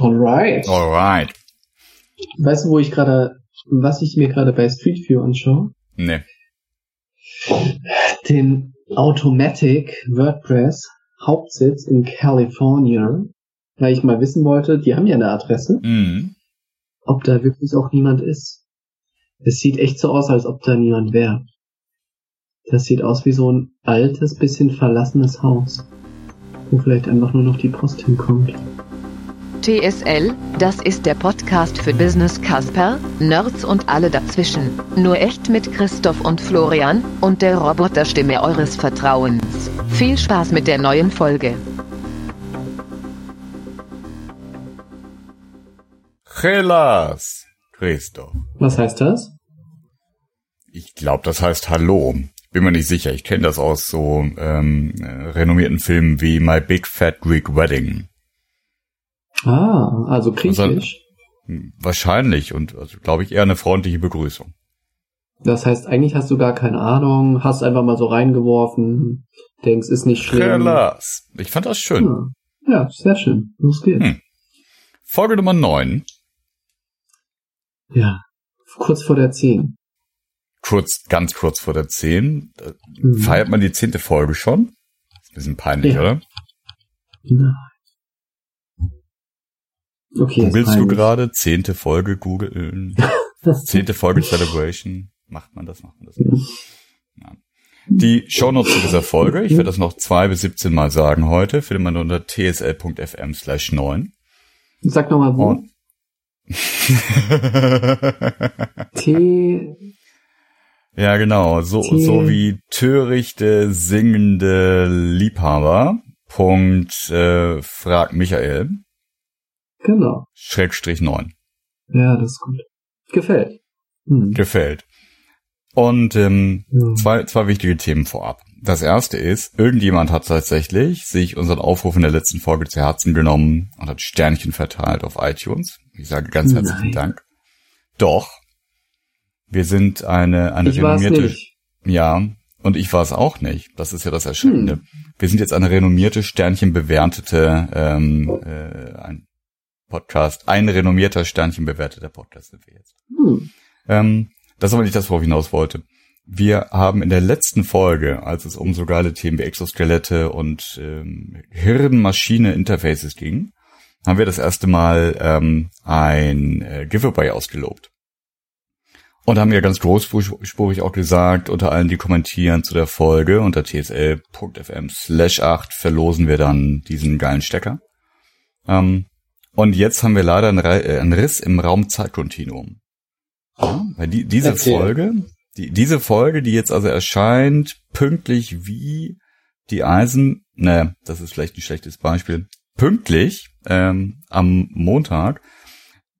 Alright. Alright. Weißt du, wo ich gerade, was ich mir gerade bei Street View anschaue? Nee. Den Automatic WordPress Hauptsitz in California, weil ich mal wissen wollte, die haben ja eine Adresse, Mhm. ob da wirklich auch niemand ist. Es sieht echt so aus, als ob da niemand wäre. Das sieht aus wie so ein altes, bisschen verlassenes Haus, wo vielleicht einfach nur noch die Post hinkommt. TSL, das ist der Podcast für Business Casper, Nerds und alle dazwischen. Nur echt mit Christoph und Florian und der Roboterstimme eures Vertrauens. Viel Spaß mit der neuen Folge. Chelas. Christoph. Was heißt das? Ich glaube, das heißt Hallo. Bin mir nicht sicher. Ich kenne das aus so ähm, äh, renommierten Filmen wie My Big Fat Greek Wedding. Ah, also griechisch. Hm, Wahrscheinlich und also, glaube ich eher eine freundliche Begrüßung. Das heißt, eigentlich hast du gar keine Ahnung, hast einfach mal so reingeworfen, denkst, ist nicht schlimm. Chelas. Ich fand das schön. Ja, ja sehr schön. Los geht's. Hm. Folge Nummer 9. Ja, kurz vor der 10. Kurz, ganz kurz vor der 10. Äh, Mhm. Feiert man die zehnte Folge schon? Ist ein bisschen peinlich, Ja. oder? Nein. Okay, Googlest du gerade? Zehnte Folge Google. Zehnte Folge Celebration. Macht man das? Macht man das? Ja. Die Shownotes zu dieser Folge, ich werde das noch zwei bis 17 Mal sagen heute, findet man unter tsl.fm slash 9. Sag nochmal wo. Und T. ja, genau, so, T- so wie törichte, singende Liebhaber. Punkt, äh, frag Michael, Genau. Schrägstrich 9. Ja, das ist gut. Gefällt. Hm. Gefällt. Und ähm, Ja. zwei, zwei wichtige Themen vorab. Das erste ist, irgendjemand hat tatsächlich sich unseren Aufruf in der letzten Folge zu Herzen genommen und hat Sternchen verteilt auf iTunes. Ich sage ganz herzlichen Nein. Dank. Doch, wir sind eine, eine Ich renommierte, nicht. ja, und ich war es auch nicht. Das ist ja das Erschreckende. Hm. Wir sind jetzt eine renommierte, Sternchen bewertete ähm, äh, ein Podcast, ein renommierter Sternchen bewerteter Podcast sind wir jetzt. Hm. Ähm, das ist aber nicht das, worauf ich hinaus wollte. Wir haben in der letzten Folge, als es um so geile Themen wie Exoskelette und ähm, Hirn-Maschine-Interfaces ging, haben wir das erste Mal ähm, ein äh, Giveaway ausgelobt. Und haben ja ganz großspurig auch gesagt, unter allen, die kommentieren zu der Folge, unter tsl.fm slash 8 verlosen wir dann diesen geilen Stecker. Ähm, und jetzt haben wir leider einen, äh, einen Riss im Raum-Zeitkontinuum. Ja, weil die, diese Erzähl. Folge, die, diese Folge, die jetzt also erscheint, pünktlich wie die Eisen, ne, das ist vielleicht ein schlechtes Beispiel, pünktlich ähm, am Montag,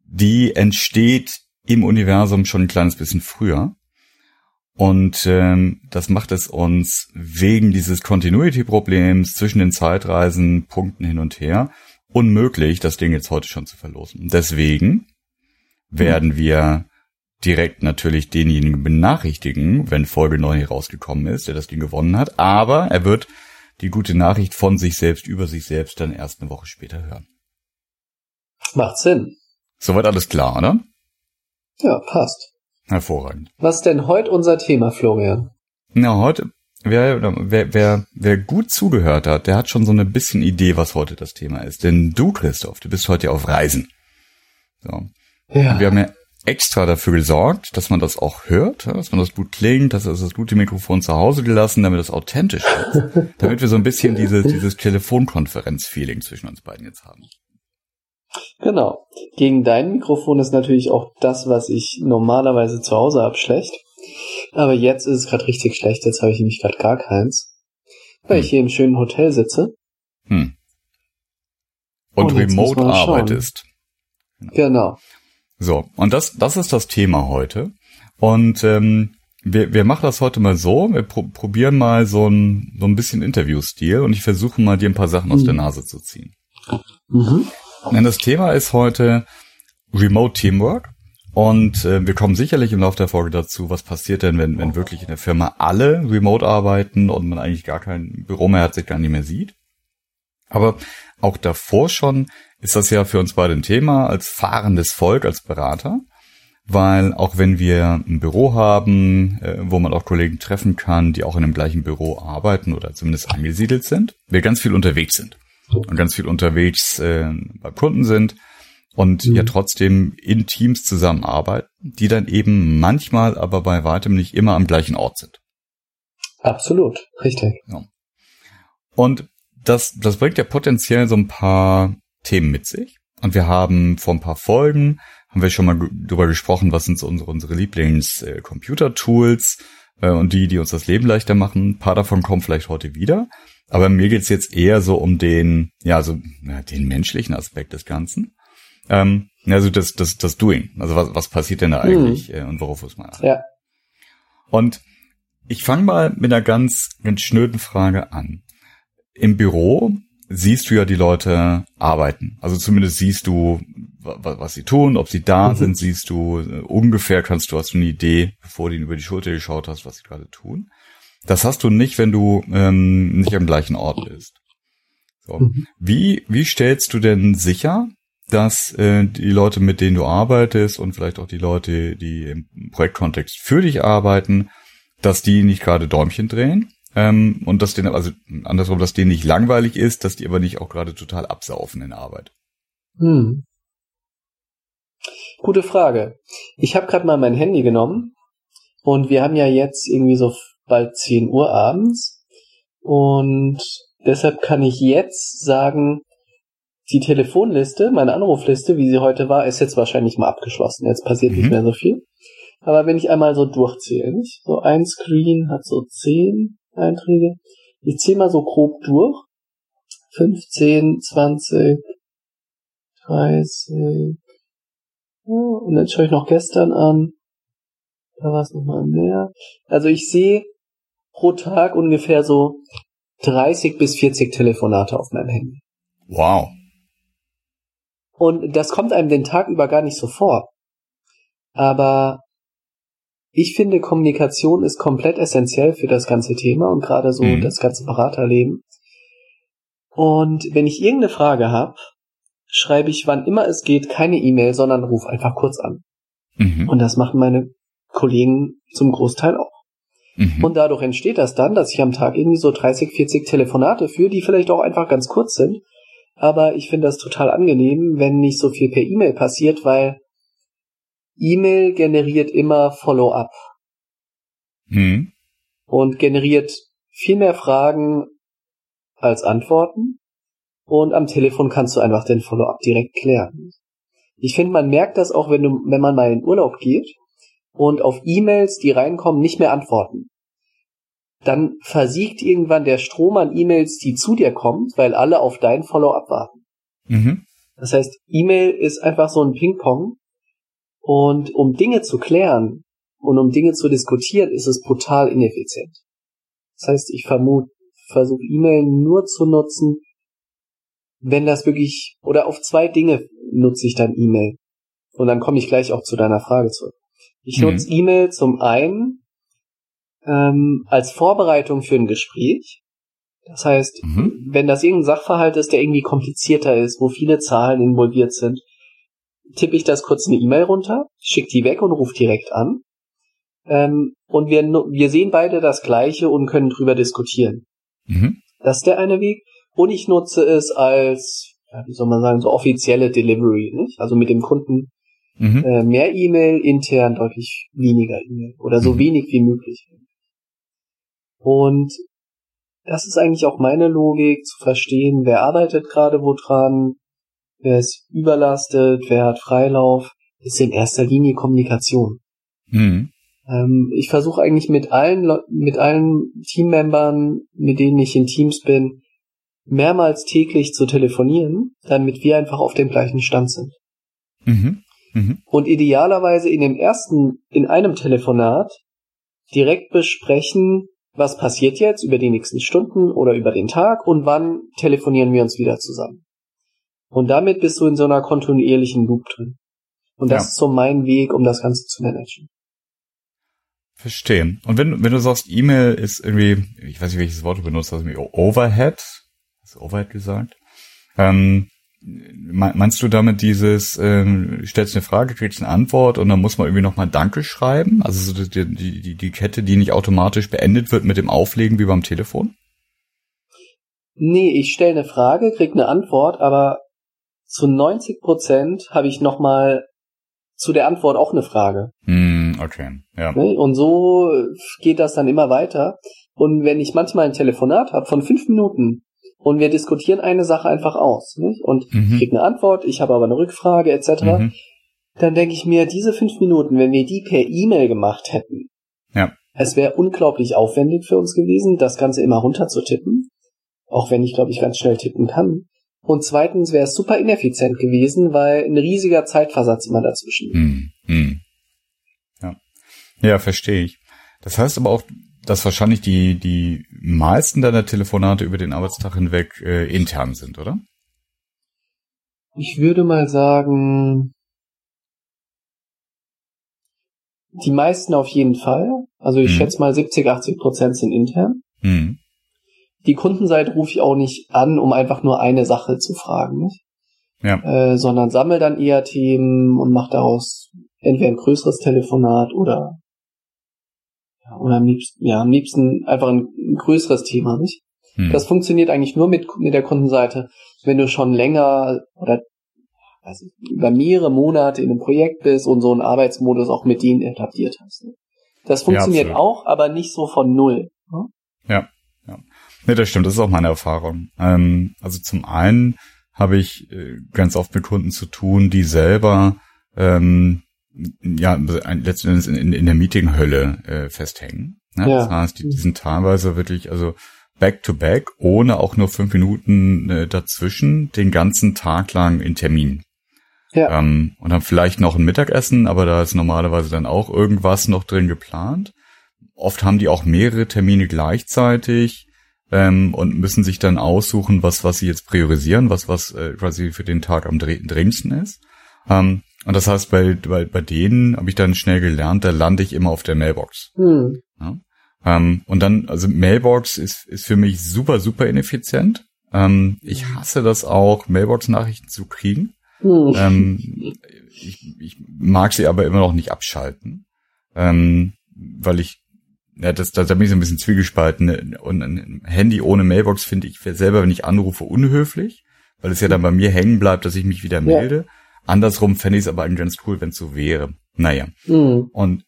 die entsteht im Universum schon ein kleines bisschen früher. Und ähm, das macht es uns wegen dieses Continuity-Problems zwischen den Zeitreisen, Punkten hin und her, unmöglich, das Ding jetzt heute schon zu verlosen. Deswegen werden wir direkt natürlich denjenigen benachrichtigen, wenn Folge 9 hier rausgekommen ist, der das Ding gewonnen hat. Aber er wird die gute Nachricht von sich selbst über sich selbst dann erst eine Woche später hören. Macht Sinn. Soweit alles klar, oder? Ja, passt. Hervorragend. Was denn heute unser Thema, Florian? Na, heute, wer, wer, wer, wer gut zugehört hat, der hat schon so ein bisschen Idee, was heute das Thema ist. Denn du, Christoph, du bist heute ja auf Reisen. So. Ja. Wir haben ja extra dafür gesorgt, dass man das auch hört, dass man das gut klingt, dass das, das gute Mikrofon zu Hause gelassen, damit das authentisch ist. damit wir so ein bisschen diese, dieses Telefonkonferenz-Feeling zwischen uns beiden jetzt haben. Genau. Gegen dein Mikrofon ist natürlich auch das, was ich normalerweise zu Hause habe, schlecht. Aber jetzt ist es gerade richtig schlecht. Jetzt habe ich nämlich gerade gar keins. Weil Hm. ich hier im schönen Hotel sitze. Hm. Und Und remote arbeitest. Genau. So, und das, das ist das Thema heute. Und ähm, wir, wir machen das heute mal so. Wir pro probieren mal so ein, so ein bisschen Interviewstil und ich versuche mal dir ein paar Sachen aus Mhm. der Nase zu ziehen. Mhm. Denn das Thema ist heute Remote Teamwork. Und äh, wir kommen sicherlich im Laufe der Folge dazu, was passiert denn, wenn, wenn wirklich in der Firma alle remote arbeiten und man eigentlich gar kein Büro mehr hat, sich gar nicht mehr sieht. Aber auch davor schon ist das ja für uns beide ein Thema als fahrendes Volk, als Berater. Weil auch wenn wir ein Büro haben, äh, wo man auch Kollegen treffen kann, die auch in dem gleichen Büro arbeiten oder zumindest angesiedelt sind, wir ganz viel unterwegs sind und ganz viel unterwegs äh, bei Kunden sind und mhm. ja trotzdem in Teams zusammenarbeiten, die dann eben manchmal aber bei weitem nicht immer am gleichen Ort sind. Absolut, richtig. Ja. Und das, das bringt ja potenziell so ein paar Themen mit sich. Und wir haben vor ein paar Folgen, haben wir schon mal darüber gesprochen, was sind so unsere, unsere Lieblings-Computer-Tools äh, äh, und die, die uns das Leben leichter machen. Ein paar davon kommen vielleicht heute wieder. Aber mir geht's jetzt eher so um den, ja, so ja, den menschlichen Aspekt des Ganzen. Ähm, also das, das, das Doing. Also was, was passiert denn da hm. eigentlich mhm. und worauf muss man achten? Ja. Und ich fange mal mit einer ganz, ganz schnöden Frage an. Im Büro siehst du ja die Leute arbeiten. Also zumindest siehst du, was sie tun, ob sie da mhm. sind, siehst du ungefähr kannst du hast du eine Idee, bevor du ihnen über die Schulter geschaut hast, was sie gerade tun. Das hast du nicht, wenn du ähm, nicht am gleichen Ort bist. So. Mhm. Wie, wie stellst du denn sicher, dass äh, die Leute, mit denen du arbeitest und vielleicht auch die Leute, die im Projektkontext für dich arbeiten, dass die nicht gerade Däumchen drehen ähm, und dass denen, also andersrum, dass denen nicht langweilig ist, dass die aber nicht auch gerade total absaufen in Arbeit. Hm. Gute Frage. Ich habe gerade mal mein Handy genommen und wir haben ja jetzt irgendwie so bald 10 Uhr abends und deshalb kann ich jetzt sagen, die Telefonliste, meine Anrufliste, wie sie heute war, ist jetzt wahrscheinlich mal abgeschlossen. Jetzt passiert mhm. nicht mehr so viel. Aber wenn ich einmal so durchzähle, nicht? So ein Screen hat so 10 Einträge. Ich zähle mal so grob durch. 15, 20, 30. und dann schaue ich noch gestern an. Da war es nochmal mehr. Also ich sehe pro Tag ungefähr so 30 bis 40 Telefonate auf meinem Handy. Wow. Und das kommt einem den Tag über gar nicht so vor. Aber ich finde, Kommunikation ist komplett essentiell für das ganze Thema und gerade so mhm. das ganze Beraterleben. Und wenn ich irgendeine Frage habe, schreibe ich, wann immer es geht, keine E-Mail, sondern ruf einfach kurz an. Mhm. Und das machen meine Kollegen zum Großteil auch. Mhm. Und dadurch entsteht das dann, dass ich am Tag irgendwie so 30, 40 Telefonate führe, die vielleicht auch einfach ganz kurz sind. Aber ich finde das total angenehm, wenn nicht so viel per E-Mail passiert, weil E-Mail generiert immer Follow-up. Mhm. Und generiert viel mehr Fragen als Antworten. Und am Telefon kannst du einfach den Follow-up direkt klären. Ich finde, man merkt das auch, wenn du, wenn man mal in Urlaub geht und auf E-Mails, die reinkommen, nicht mehr antworten. Dann versiegt irgendwann der Strom an E-Mails, die zu dir kommt, weil alle auf dein Follow-up warten. Mhm. Das heißt, E-Mail ist einfach so ein Ping-Pong und um Dinge zu klären und um Dinge zu diskutieren, ist es brutal ineffizient. Das heißt, ich vermute, versuche E-Mail nur zu nutzen, wenn das wirklich, oder auf zwei Dinge nutze ich dann E-Mail. Und dann komme ich gleich auch zu deiner Frage zurück. Ich mhm. nutze E-Mail zum einen ähm, als Vorbereitung für ein Gespräch. Das heißt, mhm. wenn das irgendein Sachverhalt ist, der irgendwie komplizierter ist, wo viele Zahlen involviert sind, tippe ich das kurz eine E-Mail runter, schicke die weg und rufe direkt an. Ähm, und wir, wir sehen beide das Gleiche und können drüber diskutieren. Mhm. Das ist der eine Weg. Und ich nutze es als, ja, wie soll man sagen, so offizielle Delivery, nicht? Also mit dem Kunden mhm. äh, mehr E-Mail, intern deutlich weniger E-Mail oder so mhm. wenig wie möglich. Und das ist eigentlich auch meine Logik, zu verstehen, wer arbeitet gerade wo dran, wer ist überlastet, wer hat Freilauf, ist in erster Linie Kommunikation. Mhm. Ähm, ich versuche eigentlich mit allen mit allen Teammembern, mit denen ich in Teams bin, mehrmals täglich zu telefonieren, damit wir einfach auf dem gleichen Stand sind. Mhm. Mhm. Und idealerweise in dem ersten, in einem Telefonat direkt besprechen, was passiert jetzt über die nächsten Stunden oder über den Tag und wann telefonieren wir uns wieder zusammen. Und damit bist du in so einer kontinuierlichen Loop drin. Und das ja. ist so mein Weg, um das Ganze zu managen. Verstehen. Und wenn, wenn du sagst, E-Mail ist irgendwie, ich weiß nicht, welches Wort du benutzt hast, Overhead? Hast du Overhead gesagt? Ähm, meinst du damit dieses, ähm, stellst eine Frage, kriegst eine Antwort und dann muss man irgendwie nochmal Danke schreiben? Also so die, die, die Kette, die nicht automatisch beendet wird mit dem Auflegen wie beim Telefon? Nee, ich stelle eine Frage, krieg eine Antwort, aber zu 90 Prozent habe ich nochmal zu der Antwort auch eine Frage. Hm, okay, ja. Ne? Und so geht das dann immer weiter. Und wenn ich manchmal ein Telefonat habe von fünf Minuten und wir diskutieren eine Sache einfach aus nicht? und Mhm. krieg eine Antwort, ich habe aber eine Rückfrage etc., Mhm. dann denke ich mir, diese fünf Minuten, wenn wir die per E-Mail gemacht hätten, Ja. es wäre unglaublich aufwendig für uns gewesen, das Ganze immer runterzutippen, auch wenn ich, glaube ich, ganz schnell tippen kann. Und zweitens wäre es super ineffizient gewesen, weil ein riesiger Zeitversatz immer dazwischen. Hm, hm. Ja. ja, verstehe ich. Das heißt aber auch, dass wahrscheinlich die, die meisten deiner Telefonate über den Arbeitstag hinweg äh, intern sind, oder? Ich würde mal sagen, die meisten auf jeden Fall. Also ich Mhm. schätze mal 70, 80 Prozent sind intern. Hm. Die Kundenseite rufe ich auch nicht an, um einfach nur eine Sache zu fragen, nicht? Ja. Äh, sondern sammle dann eher Themen und mache daraus entweder ein größeres Telefonat oder oder am liebsten, ja, am liebsten einfach ein, größeres Thema, nicht? Hm. Das funktioniert eigentlich nur mit, mit der Kundenseite, wenn du schon länger oder also über mehrere Monate in einem Projekt bist und so einen Arbeitsmodus auch mit denen etabliert hast. Das funktioniert absolut. auch, aber nicht so von null. ne? Ja, ja. Nee, das stimmt, das ist auch meine Erfahrung. Ähm, also zum einen habe ich äh, ganz oft mit Kunden zu tun, die selber ähm, ja letzten Endes in, in, in der Meetinghölle äh, festhängen. Ne? Ja. Das heißt, die, die sind teilweise wirklich also back to back, ohne auch nur fünf Minuten äh, dazwischen, den ganzen Tag lang in Termin. Ja. Ähm, und haben vielleicht noch ein Mittagessen, aber da ist normalerweise dann auch irgendwas noch drin geplant. Oft haben die auch mehrere Termine gleichzeitig ähm, und müssen sich dann aussuchen, was was sie jetzt priorisieren, was was äh, quasi für den Tag am dr- dringendsten ist. Ähm, und das heißt, bei bei, bei denen habe ich dann schnell gelernt, da lande ich immer auf der Mailbox. Hm. Ähm, und dann, also Mailbox ist, ist für mich super, super ineffizient. Ähm, ich hasse das auch, Mailbox-Nachrichten zu kriegen. Hm. Ähm, ich, ich mag sie aber immer noch nicht abschalten, ähm, weil ich, ja, das, da, da bin ich so ein bisschen zwiegespalten. Und ein Handy ohne Mailbox finde ich selber, wenn ich anrufe, unhöflich, weil es ja dann bei mir hängen bleibt, dass ich mich wieder melde. Andersrum fände ich es aber eigentlich ganz cool, wenn es so wäre. Naja. Hm. Und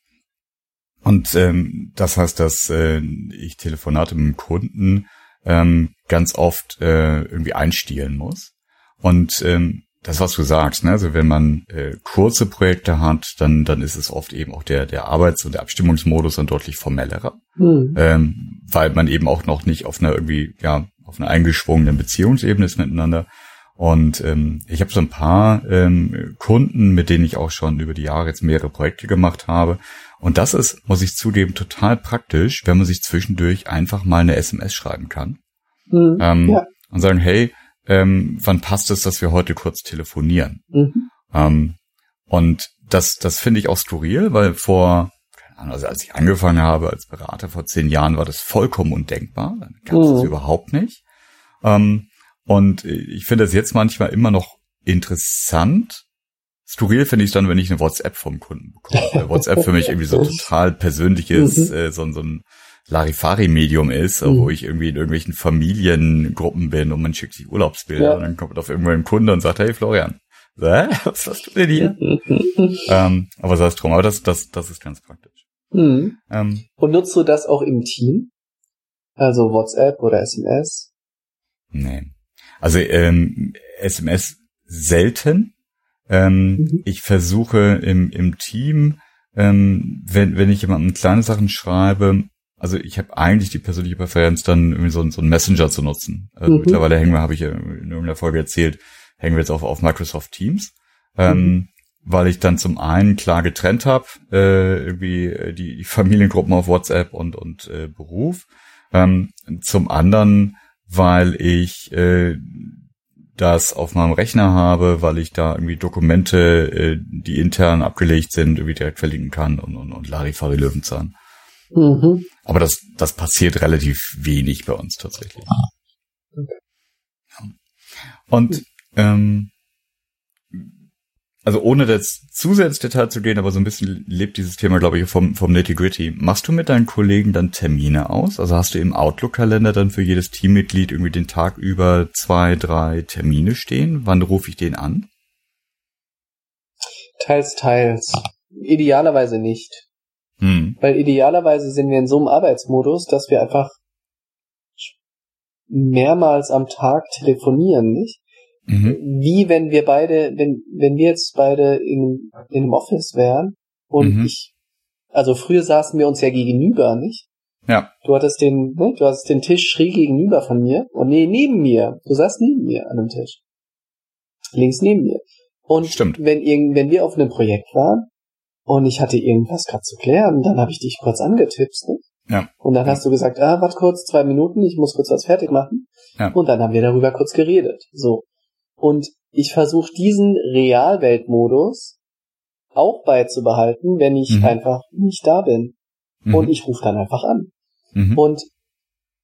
und ähm, das heißt, dass äh, ich Telefonate mit dem Kunden ähm, ganz oft äh, irgendwie einstielen muss. Und ähm, das, was du sagst, ne? also wenn man äh, kurze Projekte hat, dann dann ist es oft eben auch der der Arbeits- und der Abstimmungsmodus dann deutlich formellerer, Hm. ähm, weil man eben auch noch nicht auf einer irgendwie ja auf einer eingeschwungenen Beziehungsebene ist miteinander. Und ähm, ich habe so ein paar ähm, Kunden, mit denen ich auch schon über die Jahre jetzt mehrere Projekte gemacht habe. Und das ist, muss ich zugeben, total praktisch, wenn man sich zwischendurch einfach mal eine SMS schreiben kann. Hm. Ähm, Ja. Und sagen, hey, ähm, wann passt es, dass wir heute kurz telefonieren? Mhm. Ähm, und das, das finde ich auch skurril, weil vor, keine Ahnung, also als ich angefangen habe als Berater vor zehn Jahren, war das vollkommen undenkbar. Dann gab es das Mhm. überhaupt nicht. Ähm, und ich finde das jetzt manchmal immer noch interessant. Skurril finde ich es dann, wenn ich eine WhatsApp vom Kunden bekomme. Weil WhatsApp für mich irgendwie so ein total persönliches, Mhm. äh, so, so ein Larifari-Medium ist, Mhm. wo ich irgendwie in irgendwelchen Familiengruppen bin und man schickt sich Urlaubsbilder Ja. und dann kommt auf irgendwann ein Kunde und sagt, hey Florian, hä? was hast du denn hier? ähm, aber sei es drum, aber das, das, das ist ganz praktisch. Hm. Ähm, Und nutzt du das auch im Team? Also WhatsApp oder SMS? nee. Also ähm, SMS selten. Ähm, Mhm. Ich versuche im, im Team, ähm, wenn, wenn ich jemandem kleine Sachen schreibe, also ich habe eigentlich die persönliche Präferenz, dann irgendwie so, so einen Messenger zu nutzen. Also Mhm. Mittlerweile hängen wir, habe ich in irgendeiner Folge erzählt, hängen wir jetzt auf, auf Microsoft Teams. Ähm, Mhm. weil ich dann zum einen klar getrennt habe, äh, irgendwie äh, die, die Familiengruppen auf WhatsApp und, und äh, Beruf. Ähm, zum anderen, weil ich äh, das auf meinem Rechner habe, weil ich da irgendwie Dokumente, äh, die intern abgelegt sind, irgendwie direkt verlinken kann und, und, und Larifari Löwenzahn. Mhm. Aber das, das passiert relativ wenig bei uns tatsächlich. Ja. Und ähm, also ohne das zu sehr ins Detail zu gehen, aber so ein bisschen lebt dieses Thema, glaube ich, vom, vom Nitty-Gritty. Machst du mit deinen Kollegen dann Termine aus? Also hast du im Outlook-Kalender dann für jedes Teammitglied irgendwie den Tag über zwei, drei Termine stehen? Wann rufe ich den an? Teils, teils. Idealerweise nicht. Hm. Weil idealerweise sind wir in so einem Arbeitsmodus, dass wir einfach mehrmals am Tag telefonieren, nicht? Mhm. Wie wenn wir beide, wenn, wenn wir jetzt beide in, in einem Office wären und Mhm. ich, also früher saßen wir uns ja gegenüber, nicht? Ja. Du hattest den, ne, du hattest den Tisch schräg gegenüber von mir und nee, neben mir. Du saßt neben mir an dem Tisch. Links neben mir. Und Stimmt. wenn irgend, wenn wir auf einem Projekt waren und ich hatte irgendwas gerade zu klären, dann habe ich dich kurz angetippt, ne? Ja. Und dann hast du gesagt, ah, warte kurz, zwei Minuten, ich muss kurz was fertig machen. Ja. Und dann haben wir darüber kurz geredet. So. Und ich versuche diesen Realweltmodus auch beizubehalten, wenn ich Mhm. einfach nicht da bin. Mhm. Und ich rufe dann einfach an. mhm. Und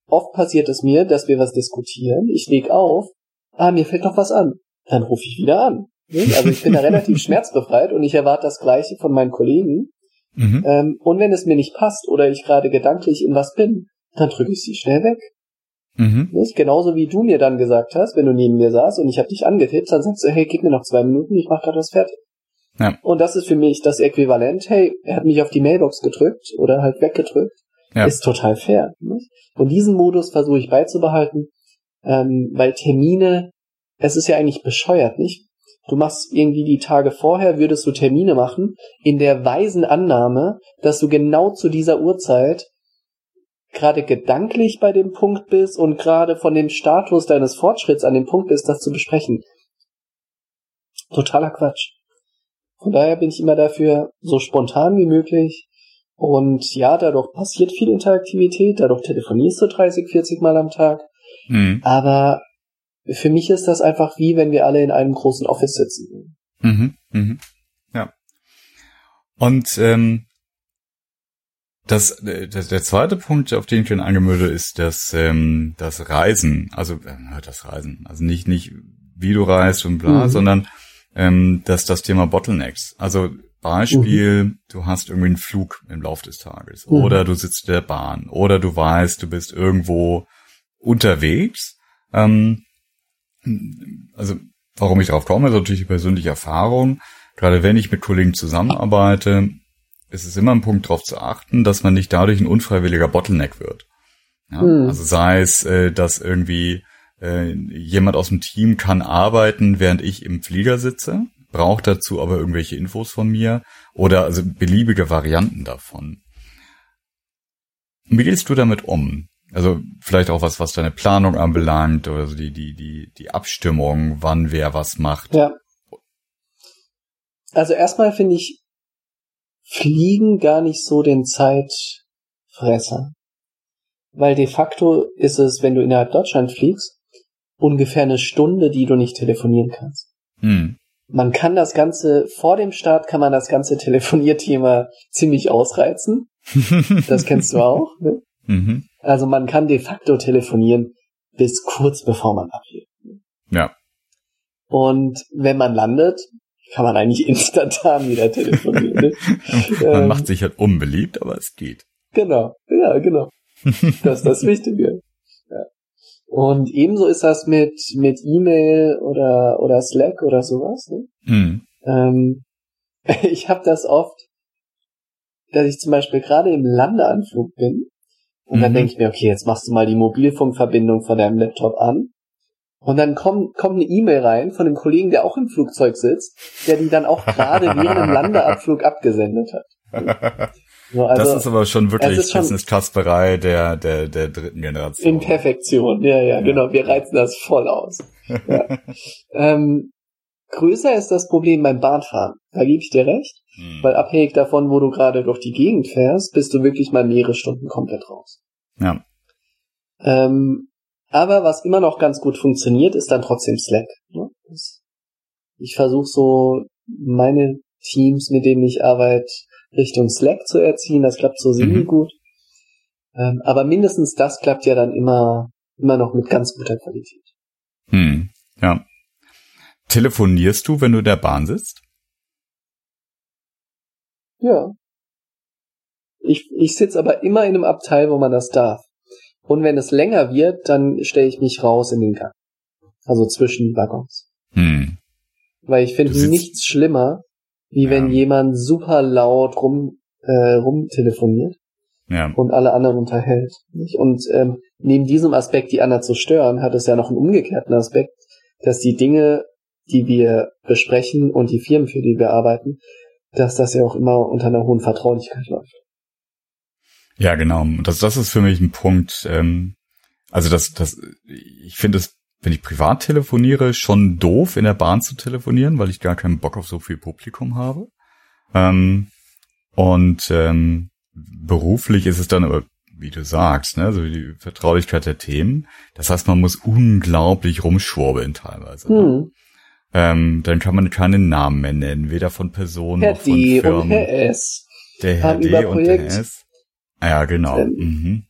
oft passiert es mir, dass wir was diskutieren, ich leg auf, ah, mir fällt noch was an. Dann rufe ich wieder an. Ne? Also ich bin da relativ schmerzbefreit und ich erwarte das Gleiche von meinen Kollegen. Mhm. Ähm, und wenn es mir nicht passt oder ich gerade gedanklich in was bin, dann drücke ich sie schnell weg. Mhm. Nicht? Genauso wie du mir dann gesagt hast, wenn du neben mir saßt und ich habe dich angetippt, dann sagst du, hey, gib mir noch zwei Minuten, ich mache gerade was fertig. Ja. Und das ist für mich das Äquivalent, hey, er hat mich auf die Mailbox gedrückt oder halt weggedrückt. Ja. Ist total fair. Nicht? Und diesen Modus versuche ich beizubehalten, ähm, weil Termine, es ist ja eigentlich bescheuert, nicht? Du machst irgendwie die Tage vorher, würdest du Termine machen, in der weisen Annahme, dass du genau zu dieser Uhrzeit gerade gedanklich bei dem Punkt bist und gerade von dem Status deines Fortschritts an dem Punkt bist, das zu besprechen. Totaler Quatsch. Von daher bin ich immer dafür so spontan wie möglich. Und ja, dadurch passiert viel Interaktivität, dadurch telefonierst du 30, 40 Mal am Tag. Mhm. Aber für mich ist das einfach wie, wenn wir alle in einem großen Office sitzen. Mhm. Mhm. Ja. Und ähm, das, der, der zweite Punkt, auf den ich dann angemöde, ist das, ähm, das Reisen. Also äh, das Reisen. Also nicht, nicht wie du reist und bla, Mhm. sondern ähm, das, das Thema Bottlenecks. Also Beispiel, du hast irgendwie einen Flug im Lauf des Tages Mhm. oder du sitzt in der Bahn oder du weißt, du bist irgendwo unterwegs. Ähm, also warum ich darauf komme, ist natürlich die persönliche Erfahrung. Gerade wenn ich mit Kollegen zusammenarbeite, ist es immer ein Punkt darauf zu achten, dass man nicht dadurch ein unfreiwilliger Bottleneck wird. Ja? Mhm. Also sei es, äh, dass irgendwie äh, jemand aus dem Team kann arbeiten, während ich im Flieger sitze, braucht dazu aber irgendwelche Infos von mir oder also beliebige Varianten davon. Wie gehst du damit um? Also vielleicht auch was, was deine Planung anbelangt oder so die, die, die, die Abstimmung, wann wer was macht. Ja. Also erstmal finde ich Fliegen gar nicht so den Zeitfresser. Weil de facto ist es, wenn du innerhalb Deutschland fliegst, ungefähr eine Stunde, die du nicht telefonieren kannst. Hm. Man kann das Ganze, vor dem Start kann man das ganze Telefonierthema ziemlich ausreizen. Das kennst du auch. Ne? mhm. Also man kann de facto telefonieren bis kurz bevor man abhebt. Ja. Und wenn man landet, kann man eigentlich instantan wieder telefonieren. Ne? Man Ähm, macht sich halt unbeliebt, aber es geht. Genau, ja, genau. Das ist das Wichtige. Ja. Und ebenso ist das mit mit E-Mail oder oder Slack oder sowas. Ne? Hm. Ähm, ich habe das oft, dass ich zum Beispiel gerade im Landeanflug bin und dann Mhm. denke ich mir, okay, jetzt machst du mal die Mobilfunkverbindung von deinem Laptop an und dann kommt, kommt eine E-Mail rein von einem Kollegen, der auch im Flugzeug sitzt, der die dann auch gerade während dem Landeabflug abgesendet hat. So, also das ist aber schon wirklich ist schon- Business-Kasperei der, der, der dritten Generation. in Perfektion, ja, ja, Ja. genau, wir reizen das voll aus. Ja. ähm, größer ist das Problem beim Bahnfahren, da gebe ich dir recht. Hm. Weil abhängig davon, wo du gerade durch die Gegend fährst, bist du wirklich mal mehrere Stunden komplett raus. Ja. Ähm, aber was immer noch ganz gut funktioniert, ist dann trotzdem Slack. Ne? Ich versuche so meine Teams, mit denen ich arbeite, Richtung Slack zu erziehen. Das klappt so semi Mhm. gut. Ähm, aber mindestens das klappt ja dann immer, immer noch mit ganz guter Qualität. Hm. Ja. telefonierst du, wenn du in der Bahn sitzt? Ja. Ich, ich sitze aber immer in einem Abteil, wo man das darf. Und wenn es länger wird, dann stelle ich mich raus in den Gang. Also zwischen Waggons. Hm. Weil ich finde nichts schlimmer, wie Ja. wenn jemand super laut rum, äh, rumtelefoniert Ja. und alle anderen unterhält. Nicht? Und ähm, neben diesem Aspekt, die anderen zu stören, hat es ja noch einen umgekehrten Aspekt, dass die Dinge, die wir besprechen und die Firmen, für die wir arbeiten, dass das ja auch immer unter einer hohen Vertraulichkeit läuft. Ja, genau. Und Das, das ist für mich ein Punkt. Ähm, also das, das, ich finde es, wenn ich privat telefoniere, schon doof, in der Bahn zu telefonieren, weil ich gar keinen Bock auf so viel Publikum habe. Ähm, und ähm, beruflich ist es dann aber, wie du sagst, ne, so die Vertraulichkeit der Themen. Das heißt, man muss unglaublich rumschwurbeln teilweise. ne? Hm. Ähm, dann kann man keinen Namen mehr nennen, weder von Personen Herr noch von D und Firmen. Herr S. der Herr D und der Projekt- S. Ja, genau. Ähm, Mhm.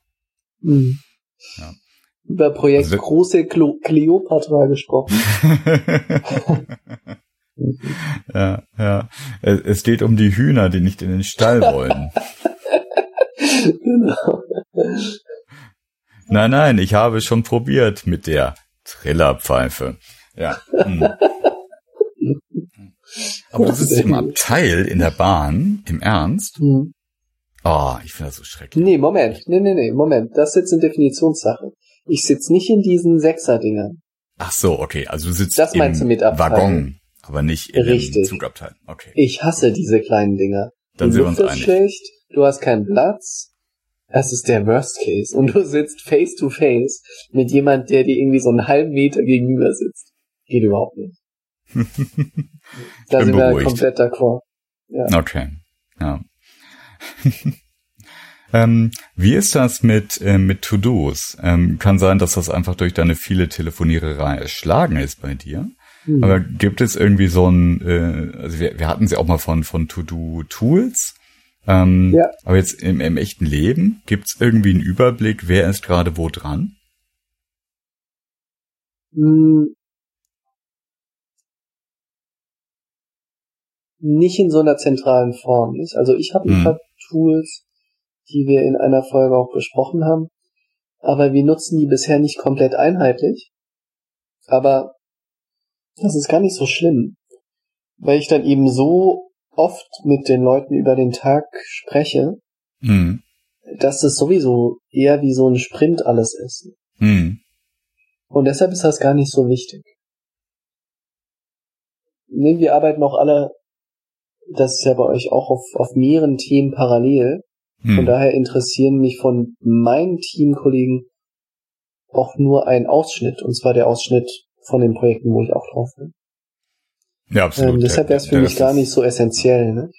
Hm. Ja. Über Projekt Also- Große Klo Kleopatra gesprochen. ja, ja. Es, geht um die Hühner, die nicht in den Stall wollen. genau. nein, nein, ich habe schon probiert mit der Trillerpfeife. Ja. hm. Aber das ist im Abteil in der Bahn, im Ernst. Hm. Oh, ich finde das so schrecklich. Nee, Moment. Nee, nee, nee, Moment. Das ist jetzt eine Definitionssache. Ich sitze nicht in diesen Sechser-Dingern. Ach so, okay. Also du sitzt Das meinst im du mit? Waggon, aber nicht im Richtig. Zugabteil. Okay. Ich hasse diese kleinen Dinger. Dann die sind wir Luft uns ist einig. schlecht, du hast keinen Platz. Das ist der Worst Case. Und du sitzt face to face mit jemand, der dir irgendwie so einen halben Meter gegenüber sitzt. Geht überhaupt nicht. da sind wir beruhigt. komplett d'accord. Okay, ja. ähm, wie ist das mit, äh, mit To-Dos? Ähm, kann sein, dass das einfach durch deine viele Telefoniererei erschlagen ist bei dir. Hm. Aber gibt es irgendwie so ein, äh, also wir, wir hatten sie auch mal von, von To-Do-Tools. Ähm, Ja. Aber jetzt im, im echten Leben, gibt es irgendwie einen Überblick, wer ist gerade wo dran? Hm. Nicht in so einer zentralen Form. Nicht? Also ich habe ein Mhm. Tools, die wir in einer Folge auch besprochen haben, aber wir nutzen die bisher nicht komplett einheitlich. Aber das ist gar nicht so schlimm, weil ich dann eben so oft mit den Leuten über den Tag spreche, Mhm. dass es sowieso eher wie so ein Sprint alles ist. Mhm. Und deshalb ist das gar nicht so wichtig. Nee, wir arbeiten auch alle, das ist ja bei euch auch auf, auf mehreren Themen parallel. Von Mhm. daher interessieren mich von meinen Teamkollegen auch nur ein Ausschnitt, und zwar der Ausschnitt von den Projekten, wo ich auch drauf bin. Ja, absolut. Ähm, deshalb wäre es für der mich gar nicht so essentiell. Ne?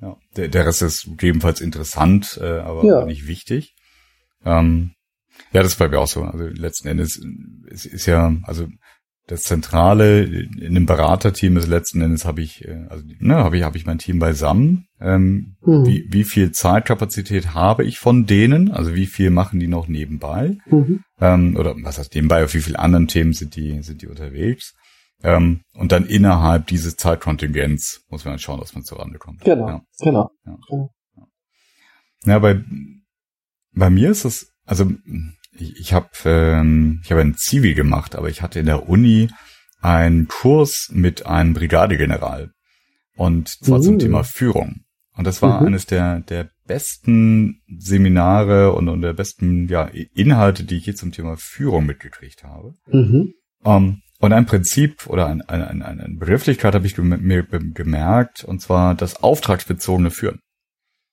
Ja, der, der Rest ist gegebenenfalls interessant, äh, aber Ja. nicht wichtig. Ähm, ja, das ist bei mir auch so. Also letzten Endes ist, ist ja, also das Zentrale in einem Beraterteam ist letzten Endes habe ich, äh, also ne, habe ich, habe ich mein Team beisammen. Ähm, Mhm. wie, wie viel Zeitkapazität habe ich von denen? Also wie viel machen die noch nebenbei? Mhm. ähm, oder was heißt nebenbei, auf wie viele anderen Themen sind die, sind die unterwegs. Ähm, und dann innerhalb dieses Zeitkontingents muss man dann schauen, dass man zurande kommt. Genau, Ja. genau. Ja, bei, bei mir ist es, also ich, ich habe ähm, ich hab ein Zivi gemacht, aber ich hatte in der Uni einen Kurs mit einem Brigadegeneral und zwar zum Uh. Thema Führung. Und das war Mhm. eines der, der besten Seminare und, und der besten ja, Inhalte, die ich je zum Thema Führung mitgekriegt habe. Mhm. Um, und ein Prinzip oder ein, ein, ein, eine Begrifflichkeit habe ich mir gemerkt, und zwar das auftragsbezogene Führen.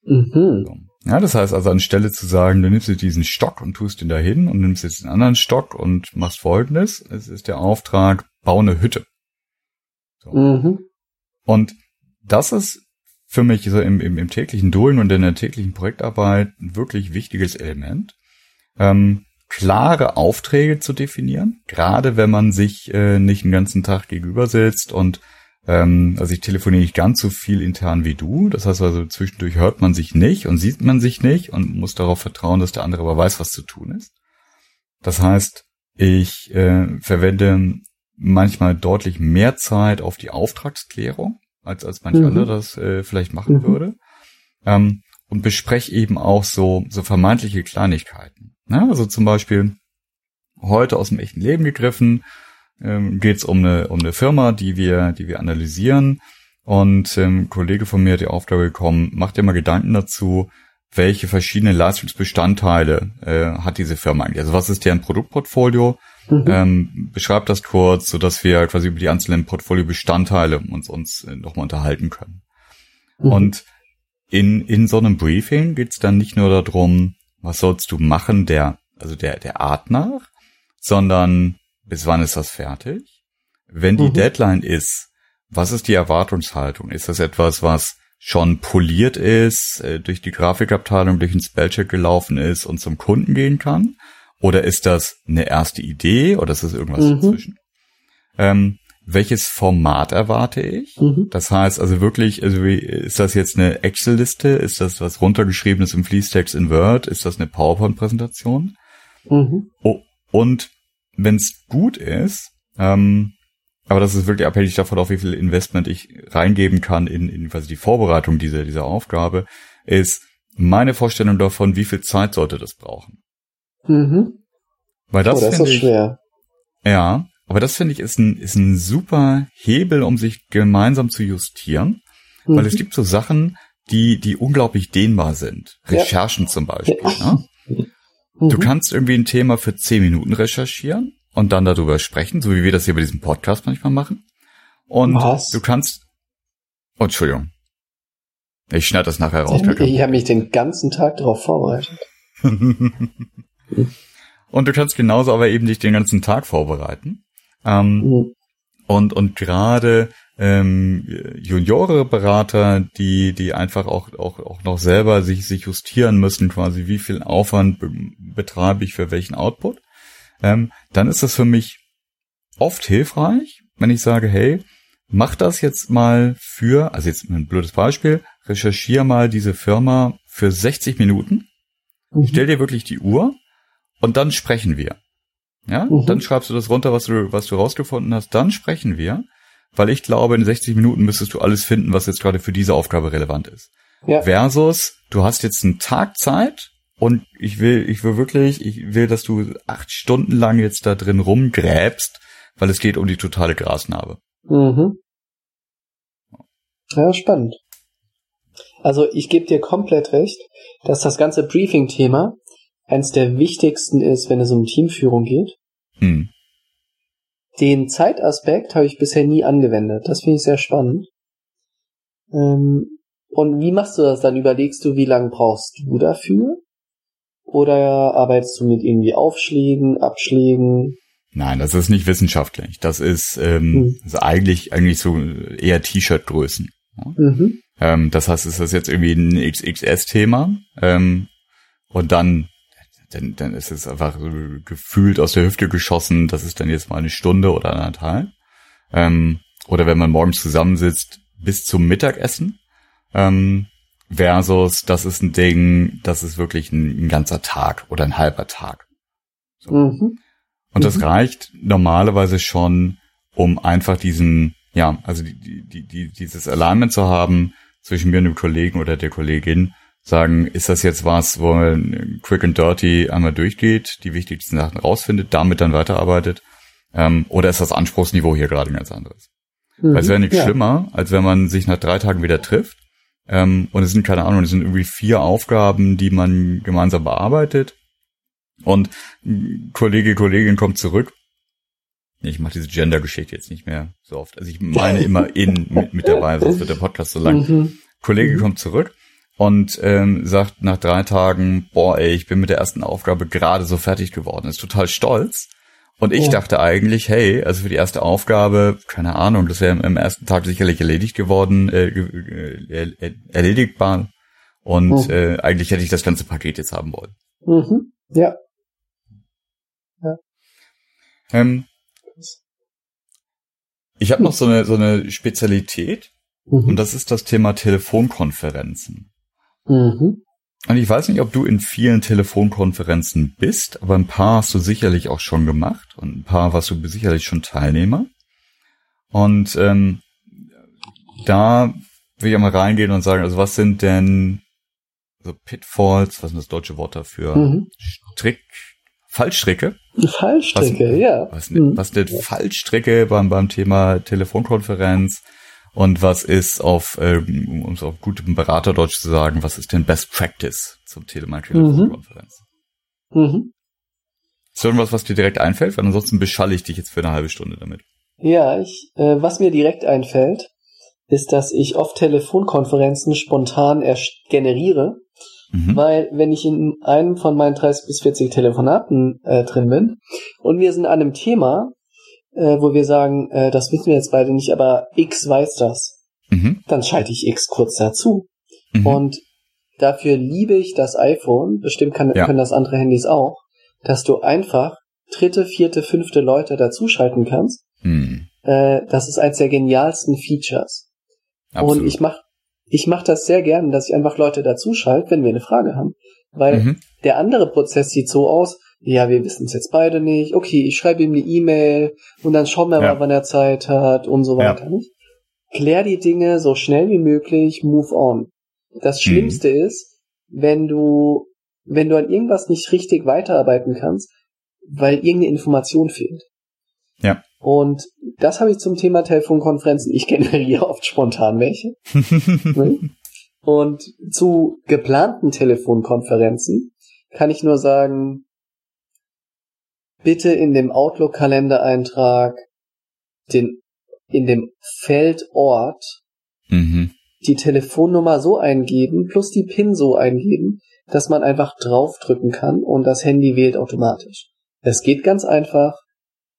Mhm. Ja, das heißt also anstelle zu sagen, du nimmst jetzt diesen Stock und tust ihn dahin und nimmst jetzt den anderen Stock und machst folgendes, es ist der Auftrag, bau eine Hütte. So. Mhm. Und das ist für mich so im, im, im täglichen Doing und in der täglichen Projektarbeit ein wirklich wichtiges Element. Ähm, klare Aufträge zu definieren, gerade wenn man sich äh, nicht den ganzen Tag gegenüber sitzt und ähm, also ich telefoniere nicht ganz so viel intern wie du. Das heißt also, zwischendurch hört man sich nicht und sieht man sich nicht und muss darauf vertrauen, dass der andere aber weiß, was zu tun ist. Das heißt, ich äh, verwende manchmal deutlich mehr Zeit auf die Auftragsklärung, als, als manch Mhm. anderer das äh, vielleicht machen Mhm. würde. Ähm, und bespreche eben auch so, so vermeintliche Kleinigkeiten. Ne? Also zum Beispiel heute aus dem echten Leben gegriffen, ähm, geht es um eine, um eine Firma, die wir, die wir analysieren. Und ähm, ein Kollege von mir hat die Aufgabe bekommen, macht dir mal Gedanken dazu, welche verschiedenen Leistungsbestandteile äh, hat diese Firma eigentlich? Also was ist deren Produktportfolio? Mhm. Ähm, beschreibt das kurz, so dass wir quasi über die einzelnen Portfolio-Bestandteile uns, uns äh, nochmal unterhalten können. Mhm. Und in, in so einem Briefing geht's dann nicht nur darum, was sollst du machen, der, also der, der Art nach, sondern bis wann ist das fertig? Wenn die Mhm. Deadline ist, was ist die Erwartungshaltung? Ist das etwas, was schon poliert ist, äh, durch die Grafikabteilung, durch den Spellcheck gelaufen ist und zum Kunden gehen kann? Oder ist das eine erste Idee oder ist das irgendwas Mhm. dazwischen? Ähm, welches Format erwarte ich? Mhm. Das heißt also wirklich, also wie, ist das jetzt eine Excel-Liste? Ist das was runtergeschriebenes im Fließtext in Word? Ist das eine PowerPoint-Präsentation? Mhm. Oh, und wenn es gut ist, ähm, aber das ist wirklich abhängig davon, auf wie viel Investment ich reingeben kann in, in quasi die Vorbereitung dieser, dieser Aufgabe, ist meine Vorstellung davon, wie viel Zeit sollte das brauchen. Mhm. Weil das, oh, das ist ich, schwer. ja, aber das finde ich ist ein, ist ein super Hebel, um sich gemeinsam zu justieren, weil Mhm. es gibt so Sachen, die, die unglaublich dehnbar sind. Ja. Recherchen zum Beispiel. Ne? Mhm. Du kannst irgendwie ein Thema für zehn Minuten recherchieren und dann darüber sprechen, so wie wir das hier bei diesem Podcast manchmal machen. Und Was? du kannst. Oh, Entschuldigung. Ich schneide das nachher raus. Kacke. Ich habe mich den ganzen Tag darauf vorbereitet. und du kannst genauso aber eben dich den ganzen Tag vorbereiten. Ähm, Mhm. Und, und gerade ähm, Juniore-Berater, die, die einfach auch, auch, auch noch selber sich, sich justieren müssen, quasi wie viel Aufwand be betreibe ich für welchen Output, ähm, dann ist das für mich oft hilfreich, wenn ich sage, hey, mach das jetzt mal für, also jetzt ein blödes Beispiel, recherchiere mal diese Firma für 60 Minuten, Mhm. stell dir wirklich die Uhr und dann sprechen wir. Ja, Mhm. dann schreibst du das runter, was du, was du rausgefunden hast, dann sprechen wir, weil ich glaube, in 60 Minuten müsstest du alles finden, was jetzt gerade für diese Aufgabe relevant ist. Ja. Versus, du hast jetzt einen Tag Zeit und ich will, ich will wirklich, ich will, dass du acht Stunden lang jetzt da drin rumgräbst, weil es geht um die totale Grasnarbe. Mhm. Ja, spannend. Also ich gebe dir komplett recht, dass das ganze Briefing-Thema eines der wichtigsten ist, wenn es um Teamführung geht. Hm. Den Zeitaspekt habe ich bisher nie angewendet. Das finde ich sehr spannend. Ähm, und wie machst du das dann? Überlegst du, wie lange brauchst du dafür? Oder arbeitest du mit irgendwie Aufschlägen, Abschlägen? Nein, das ist nicht wissenschaftlich. Das ist, ähm, Hm. das ist eigentlich, eigentlich so eher T-Shirt-Größen. Mhm. Ähm, das heißt, ist das jetzt irgendwie ein XXS-Thema? Ähm, und dann, dann, dann ist es einfach so gefühlt aus der Hüfte geschossen, das ist dann jetzt mal eine Stunde oder anderthalb. Ähm, oder wenn man morgens zusammensitzt, bis zum Mittagessen. Ähm, versus, das ist ein Ding, das ist wirklich ein, ein ganzer Tag oder ein halber Tag. Mhm. Und das Mhm. reicht normalerweise schon, um einfach diesen, ja, also die, die, die, dieses Alignment zu haben zwischen mir und dem Kollegen oder der Kollegin. Sagen, ist das jetzt was, wo man quick and dirty einmal durchgeht, die wichtigsten Sachen rausfindet, damit dann weiterarbeitet? Ähm, oder ist das Anspruchsniveau hier gerade ein ganz anderes? Mhm. Weil es wäre nichts Ja. schlimmer, als wenn man sich nach drei Tagen wieder trifft. Ähm, und es sind, keine Ahnung, es sind irgendwie vier Aufgaben, die man gemeinsam bearbeitet. Und Kollege, Kollegin kommt zurück. Ich mache diese Gender-Geschichte jetzt nicht mehr so oft. Also ich meine immer in mit, mit dabei, sonst wird der Podcast so lang. Mhm. Kollege Mhm. kommt zurück und ähm, sagt nach drei Tagen, boah, ey, ich bin mit der ersten Aufgabe gerade so fertig geworden. Ist total stolz. Und ich Ja. dachte eigentlich, hey, also für die erste Aufgabe, keine Ahnung, das wäre im ersten Tag sicherlich erledigt geworden, äh, äh, er- erledigbar. Und Mhm. äh, eigentlich hätte ich das ganze Paket jetzt haben wollen. Mhm. Ja. Ähm, ich habe noch so eine, so eine Spezialität Mhm. und das ist das Thema Telefonkonferenzen. Mhm. Und ich weiß nicht, ob du in vielen Telefonkonferenzen bist, aber ein paar hast du sicherlich auch schon gemacht und ein paar warst du sicherlich schon Teilnehmer. Und ähm, da will ich mal reingehen und sagen, also was sind denn so Pitfalls, was ist das deutsche Wort dafür? Mhm. Strick, Fallstricke? Fallstricke, was, ja. Was, mhm. was ist denn Fallstricke beim, beim Thema Telefonkonferenz? Und was ist auf, ähm, um es auf gutem Beraterdeutsch zu sagen, was ist denn Best Practice zum Telemarketing-Telefonkonferenz? Mhm. mhm. Ist irgendwas, was dir direkt einfällt? Weil ansonsten beschalle ich dich jetzt für eine halbe Stunde damit. Ja, ich, äh, was mir direkt einfällt, ist, dass ich oft Telefonkonferenzen spontan generiere, mhm. weil wenn ich in einem von meinen 30 bis 40 Telefonaten äh, drin bin und wir sind an einem Thema, äh, wo wir sagen, äh, das wissen wir jetzt beide nicht, aber X weiß das. Mhm. Dann schalte ich X kurz dazu. Mhm. Und dafür liebe ich das iPhone, bestimmt kann, ja. können das andere Handys auch, dass du einfach dritte, vierte, fünfte Leute dazuschalten kannst. Mhm. Äh, das ist eins der genialsten Features. Absolut. Und ich mach, ich mach das sehr gern, dass ich einfach Leute dazuschalte, wenn wir eine Frage haben. Weil mhm. der andere Prozess sieht so aus, ja, wir wissen es jetzt beide nicht. Okay, ich schreibe ihm eine E-Mail und dann schauen wir ja. mal, wann er Zeit hat und so weiter. Ja. Nicht? Klär die Dinge so schnell wie möglich, move on. Das mhm. Schlimmste mhm. ist, wenn du, wenn du an irgendwas nicht richtig weiterarbeiten kannst, weil irgendeine Information fehlt. Ja. Und das habe ich zum Thema Telefonkonferenzen. Ich generiere oft spontan welche. und zu geplanten Telefonkonferenzen kann ich nur sagen, bitte in dem Outlook-Kalendereintrag den, in dem Feldort mhm. die Telefonnummer so eingeben, plus die PIN so eingeben, dass man einfach draufdrücken kann und das Handy wählt automatisch. Es geht ganz einfach.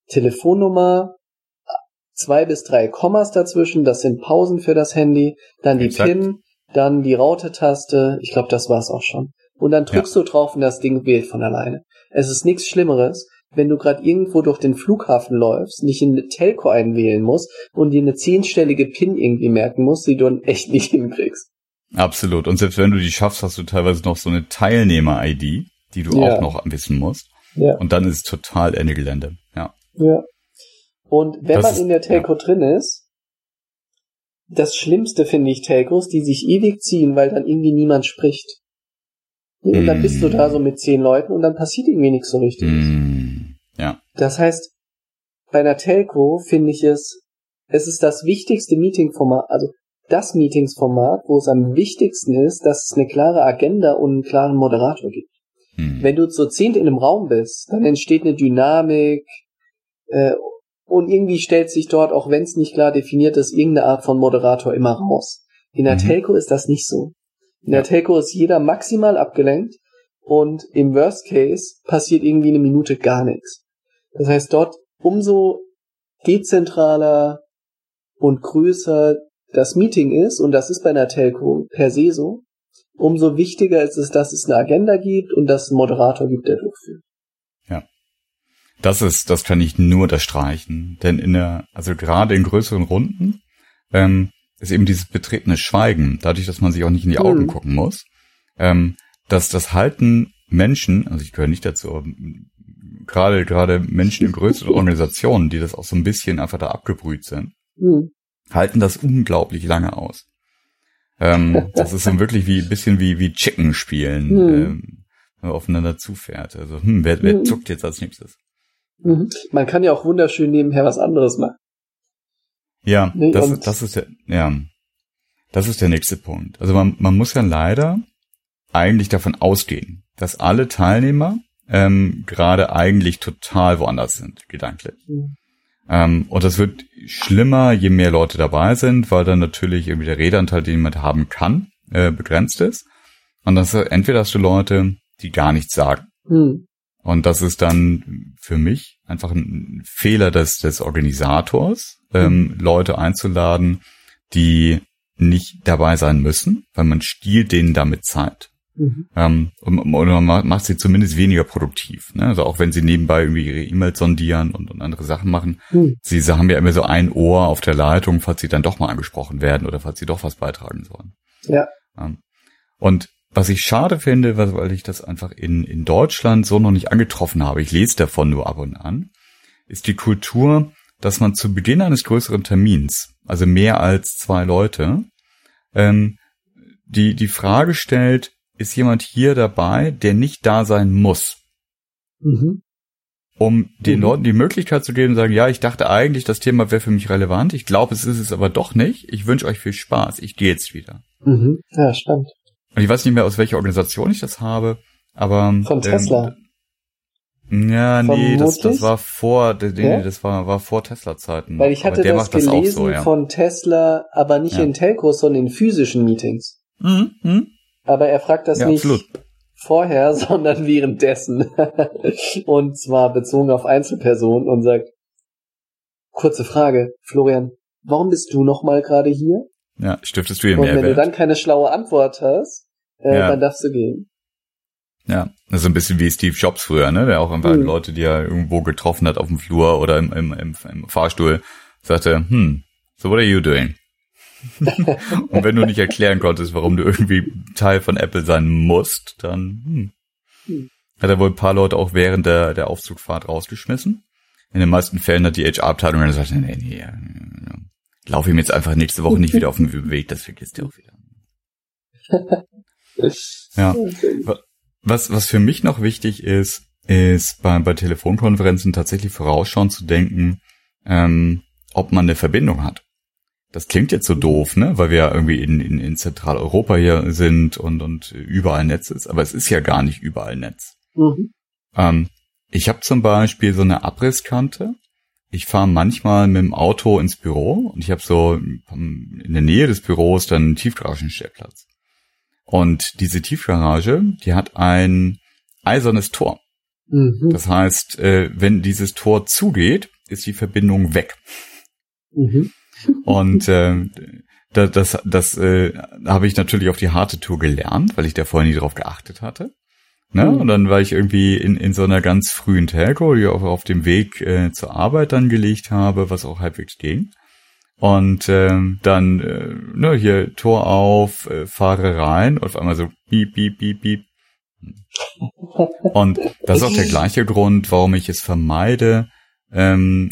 Telefonnummer, zwei bis drei Kommas dazwischen, das sind Pausen für das Handy, dann die Exakt. PIN, dann die Raute-Taste, ich glaube, das war's auch schon. Und dann drückst ja. du drauf und das Ding wählt von alleine. Es ist nichts Schlimmeres, wenn du gerade irgendwo durch den Flughafen läufst, nicht in eine Telco einwählen musst und dir eine zehnstellige PIN irgendwie merken musst, die du dann echt nicht hinkriegst. Absolut. Und selbst wenn du die schaffst, hast du teilweise noch so eine Teilnehmer-ID, die du ja. auch noch wissen musst. Ja. Und dann ist es total Ende Gelände. Ja. Ja. Und wenn das man ist, in der Telco ja. drin ist, das Schlimmste finde ich Telcos, die sich ewig ziehen, weil dann irgendwie niemand spricht. Und dann bist du da so mit zehn Leuten und dann passiert irgendwie nichts so richtig. Mm. Das heißt, bei einer Telco finde ich es, es ist das wichtigste Meetingformat, also das Meetingsformat, wo es am wichtigsten ist, dass es eine klare Agenda und einen klaren Moderator gibt. Mm. Wenn du zu zehnt in einem Raum bist, dann entsteht eine Dynamik äh, und irgendwie stellt sich dort, auch wenn es nicht klar definiert ist, irgendeine Art von Moderator immer raus. In der mhm. Telco ist das nicht so. In der Telco ist jeder maximal abgelenkt und im Worst Case passiert irgendwie eine Minute gar nichts. Das heißt, dort umso dezentraler und größer das Meeting ist, und das ist bei einer Telco per se so, umso wichtiger ist es, dass es eine Agenda gibt und dass es einen Moderator gibt, der durchführt. Ja. Das ist, das kann ich nur unterstreichen. Denn in der, also gerade in größeren Runden, ähm, ist eben dieses betretene Schweigen, dadurch, dass man sich auch nicht in die Augen mhm. gucken muss, ähm, dass das halten Menschen, also ich gehöre nicht dazu, gerade gerade Menschen in größeren Organisationen, die das auch so ein bisschen einfach da abgebrüht sind, mhm. halten das unglaublich lange aus. Ähm, das ist dann wirklich wie ein bisschen wie wie Chicken spielen, mhm. ähm, wenn man aufeinander zufährt. Also hm, wer, wer mhm. zuckt jetzt als nächstes? Mhm. Man kann ja auch wunderschön nebenher was anderes machen. Ja, nee, das, das ist der, ja, das ist der nächste Punkt. Also man, man muss ja leider eigentlich davon ausgehen, dass alle Teilnehmer ähm, gerade eigentlich total woanders sind, gedanklich. Mhm. Ähm, und das wird schlimmer, je mehr Leute dabei sind, weil dann natürlich irgendwie der Redeanteil, den jemand haben kann, äh, begrenzt ist. Und das ist, entweder hast du Leute, die gar nichts sagen. Mhm. Und das ist dann für mich einfach ein Fehler des, des Organisators, ähm, Leute einzuladen, die nicht dabei sein müssen, weil man stiehlt denen damit Zeit. Mhm. Ähm, oder man macht sie zumindest weniger produktiv. Ne? Also auch wenn sie nebenbei irgendwie ihre E-Mails sondieren und, und, andere Sachen machen. Mhm. Sie haben ja immer so ein Ohr auf der Leitung, falls sie dann doch mal angesprochen werden oder falls sie doch was beitragen sollen. Ja. Ähm, und was ich schade finde, weil ich das einfach in, in Deutschland so noch nicht angetroffen habe, ich lese davon nur ab und an, ist die Kultur, dass man zu Beginn eines größeren Termins, also mehr als zwei Leute, ähm, die, die Frage stellt, ist jemand hier dabei, der nicht da sein muss? Mhm. Um den mhm. Leuten die Möglichkeit zu geben, sagen, ja, ich dachte eigentlich, das Thema wäre für mich relevant. Ich glaube, es ist es aber doch nicht. Ich wünsche euch viel Spaß. Ich gehe jetzt wieder. Mhm. Ja, stimmt. Und ich weiß nicht mehr, aus welcher Organisation ich das habe, aber. Von Tesla. Ähm, ja, nee, das, das war vor, nee, ja? das war, war vor Tesla-Zeiten. Weil ich hatte das gelesen das so, ja. von Tesla, aber nicht ja. in Telcos, sondern in physischen Meetings. Mhm. Mhm. Aber er fragt das nicht absolut. vorher, sondern währenddessen. und zwar bezogen auf Einzelpersonen und sagt, kurze Frage, Florian, warum bist du noch mal gerade hier? Ja, stiftest du ihr Und Mehrwert. wenn du dann keine schlaue Antwort hast, äh, ja. dann darfst du gehen. Ja, das ist ein bisschen wie Steve Jobs früher, ne? Der auch einfach mhm. Leute, die er irgendwo getroffen hat auf dem Flur oder im, im, im, im Fahrstuhl, sagte, hm, so what are you doing? Und wenn du nicht erklären konntest, warum du irgendwie Teil von Apple sein musst, dann hm, hm. hat er wohl ein paar Leute auch während der, der Aufzugfahrt rausgeschmissen. In den meisten Fällen hat die HR-Abteilung dann gesagt, nee, nee, lauf ihm jetzt einfach nächste Woche nicht wieder auf den Weg, das vergisst er auch wieder. ja. Was, was für mich noch wichtig ist, ist bei, bei Telefonkonferenzen tatsächlich vorausschauend zu denken, ähm, ob man eine Verbindung hat. Das klingt jetzt so doof, ne? Weil wir ja irgendwie in, in, in Zentraleuropa hier sind und, und überall Netz ist, aber es ist ja gar nicht überall Netz. Mhm. Ähm, ich habe zum Beispiel so eine Abrisskante. Ich fahre manchmal mit dem Auto ins Büro und ich habe so in der Nähe des Büros dann einen Tiefgaragenstellplatz. Und diese Tiefgarage, die hat ein eisernes Tor. Mhm. Das heißt, äh, wenn dieses Tor zugeht, ist die Verbindung weg. Mhm. Und äh, das, das, das äh, habe ich natürlich auf die harte Tour gelernt, weil ich da vorher nie drauf geachtet hatte. Ne? Mhm. Und dann war ich irgendwie in, in so einer ganz frühen Telco, die auch auf dem Weg äh, zur Arbeit dann gelegt habe, was auch halbwegs ging. Und äh, dann, äh, ne, hier Tor auf, äh, fahre rein und auf einmal so piep, piep, piep, piep. Und das ist auch der gleiche Grund, warum ich es vermeide, ähm,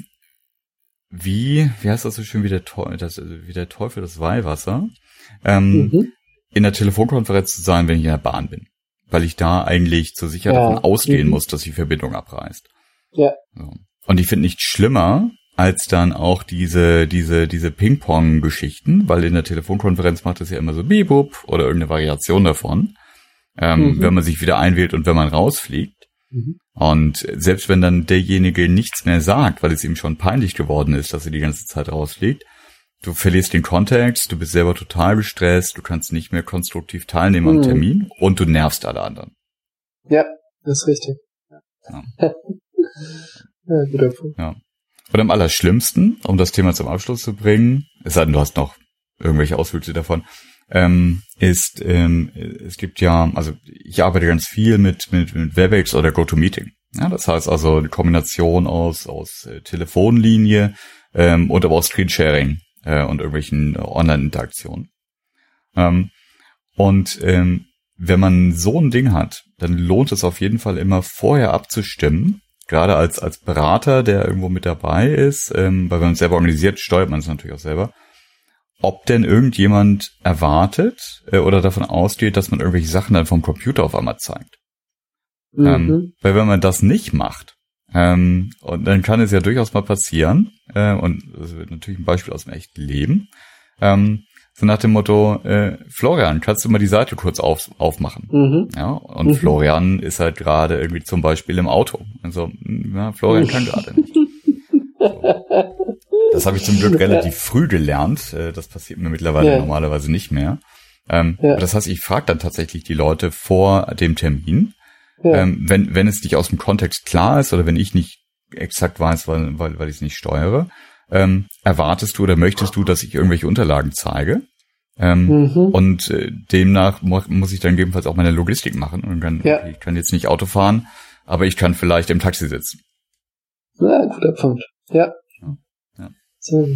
wie, wie heißt das so schön, wie der, Teufel, das, wie der Teufel das Weihwasser, ähm, mhm. in der Telefonkonferenz zu sein, wenn ich in der Bahn bin. Weil ich da eigentlich zur Sicherheit ja. davon ausgehen mhm. muss, dass die Verbindung abreißt. Ja. So. Und ich finde nichts schlimmer, als dann auch diese, diese, diese Ping-Pong-Geschichten, weil in der Telefonkonferenz macht es ja immer so Bibub oder irgendeine Variation davon, ähm, mhm. wenn man sich wieder einwählt und wenn man rausfliegt. Mhm. Und selbst wenn dann derjenige nichts mehr sagt, weil es ihm schon peinlich geworden ist, dass er die ganze Zeit rausfliegt, du verlierst den Kontext, du bist selber total gestresst, du kannst nicht mehr konstruktiv teilnehmen mhm. am Termin und du nervst alle anderen. Ja, das ist richtig. Ja. ja, guter Punkt. Ja. Und am allerschlimmsten, um das Thema zum Abschluss zu bringen, es sei denn, du hast noch irgendwelche Auswüchse davon, ähm, ist, ähm, es gibt ja, also ich arbeite ganz viel mit, mit, mit WebEx oder GoToMeeting. Ja, das heißt also eine Kombination aus, aus äh, Telefonlinie ähm, und aber auch Screensharing äh, und irgendwelchen Online-Interaktionen. Ähm, und ähm, wenn man so ein Ding hat, dann lohnt es auf jeden Fall immer vorher abzustimmen, gerade als, als Berater, der irgendwo mit dabei ist, ähm, weil wenn man es selber organisiert, steuert man es natürlich auch selber, ob denn irgendjemand erwartet äh, oder davon ausgeht, dass man irgendwelche Sachen dann vom Computer auf einmal zeigt. Mhm. Ähm, weil wenn man das nicht macht, ähm, und dann kann es ja durchaus mal passieren, äh, und das wird natürlich ein Beispiel aus dem echten Leben, ähm, so nach dem Motto, äh, Florian, kannst du mal die Seite kurz auf, aufmachen? Mhm. Ja, und mhm. Florian ist halt gerade irgendwie zum Beispiel im Auto. Also, ja, Florian kann gerade nicht. Das habe ich zum Glück relativ früh gelernt. Äh, das passiert mir mittlerweile ja. normalerweise nicht mehr. Ähm, ja. Das heißt, ich frage dann tatsächlich die Leute vor dem Termin, ja. ähm, wenn, wenn es nicht aus dem Kontext klar ist oder wenn ich nicht exakt weiß, weil, weil, weil ich es nicht steuere, ähm, erwartest du oder möchtest du, dass ich irgendwelche Unterlagen zeige? Ähm, mhm. Und äh, demnach muss ich dann gegebenenfalls auch meine Logistik machen und kann, ja. ich kann jetzt nicht Auto fahren, aber ich kann vielleicht im Taxi sitzen. Ja, guter Punkt. Ja. Sehr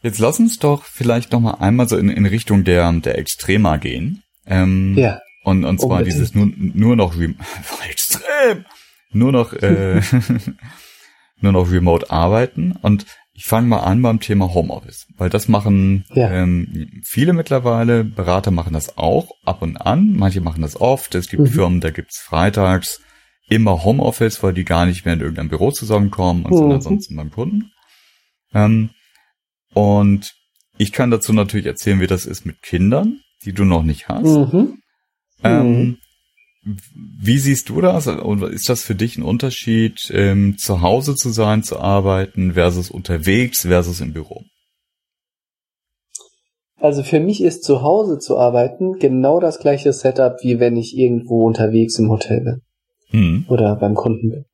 Jetzt lass uns doch vielleicht noch mal einmal so in, in Richtung der, der Extrema gehen. Ähm, ja. Und, und zwar Unbedingt. dieses nur, nur noch rem extrem, nur noch, äh, nur noch remote arbeiten. Und ich fange mal an beim Thema Homeoffice, weil das machen Ja. ähm, viele mittlerweile. Berater machen das auch ab und an. Manche machen das oft. Es gibt Mhm. Firmen, da gibt's freitags immer Homeoffice, weil die gar nicht mehr in irgendeinem Büro zusammenkommen und sind Mhm. ansonsten beim Kunden. Ähm, und ich kann dazu natürlich erzählen, wie das ist mit Kindern, die du noch nicht hast. Mhm. Ähm, wie siehst du das? Und ist das für dich ein Unterschied, ähm, zu Hause zu sein, zu arbeiten, versus unterwegs, versus im Büro? Also für mich ist zu Hause zu arbeiten genau das gleiche Setup, wie wenn ich irgendwo unterwegs im Hotel bin Hm. oder beim Kunden bin.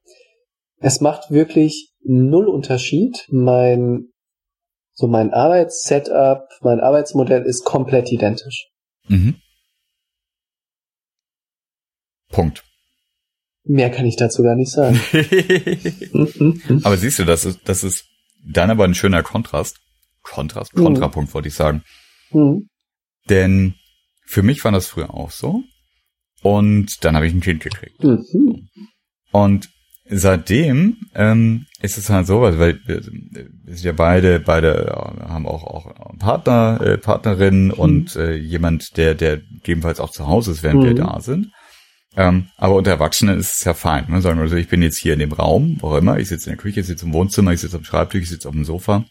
Es macht wirklich null Unterschied. Mein, so mein Arbeitssetup, mein Arbeitsmodell ist komplett identisch. Mhm. Punkt. Mehr kann ich dazu gar nicht sagen. Mhm. aber siehst du, das ist, das ist dann aber ein schöner Kontrast. Kontrast, Mhm. Kontrapunkt wollte ich sagen. Mhm. Denn für mich war das früher auch so. Und dann habe ich ein Kind gekriegt. Mhm. Und seitdem ähm, ist es halt so, weil wir, wir sind ja beide, beide äh, haben auch auch Partner, äh, Partnerinnen und äh, jemand, der der gegebenenfalls auch zu Hause ist, während wir Mhm. da sind. Ähm, aber unter Erwachsenen ist es ja fein. Ne? Sagen wir so, ich bin jetzt hier in dem Raum, wo auch immer, ich sitze in der Küche, ich sitze im Wohnzimmer, ich sitze am Schreibtisch, ich sitze auf dem Sofa.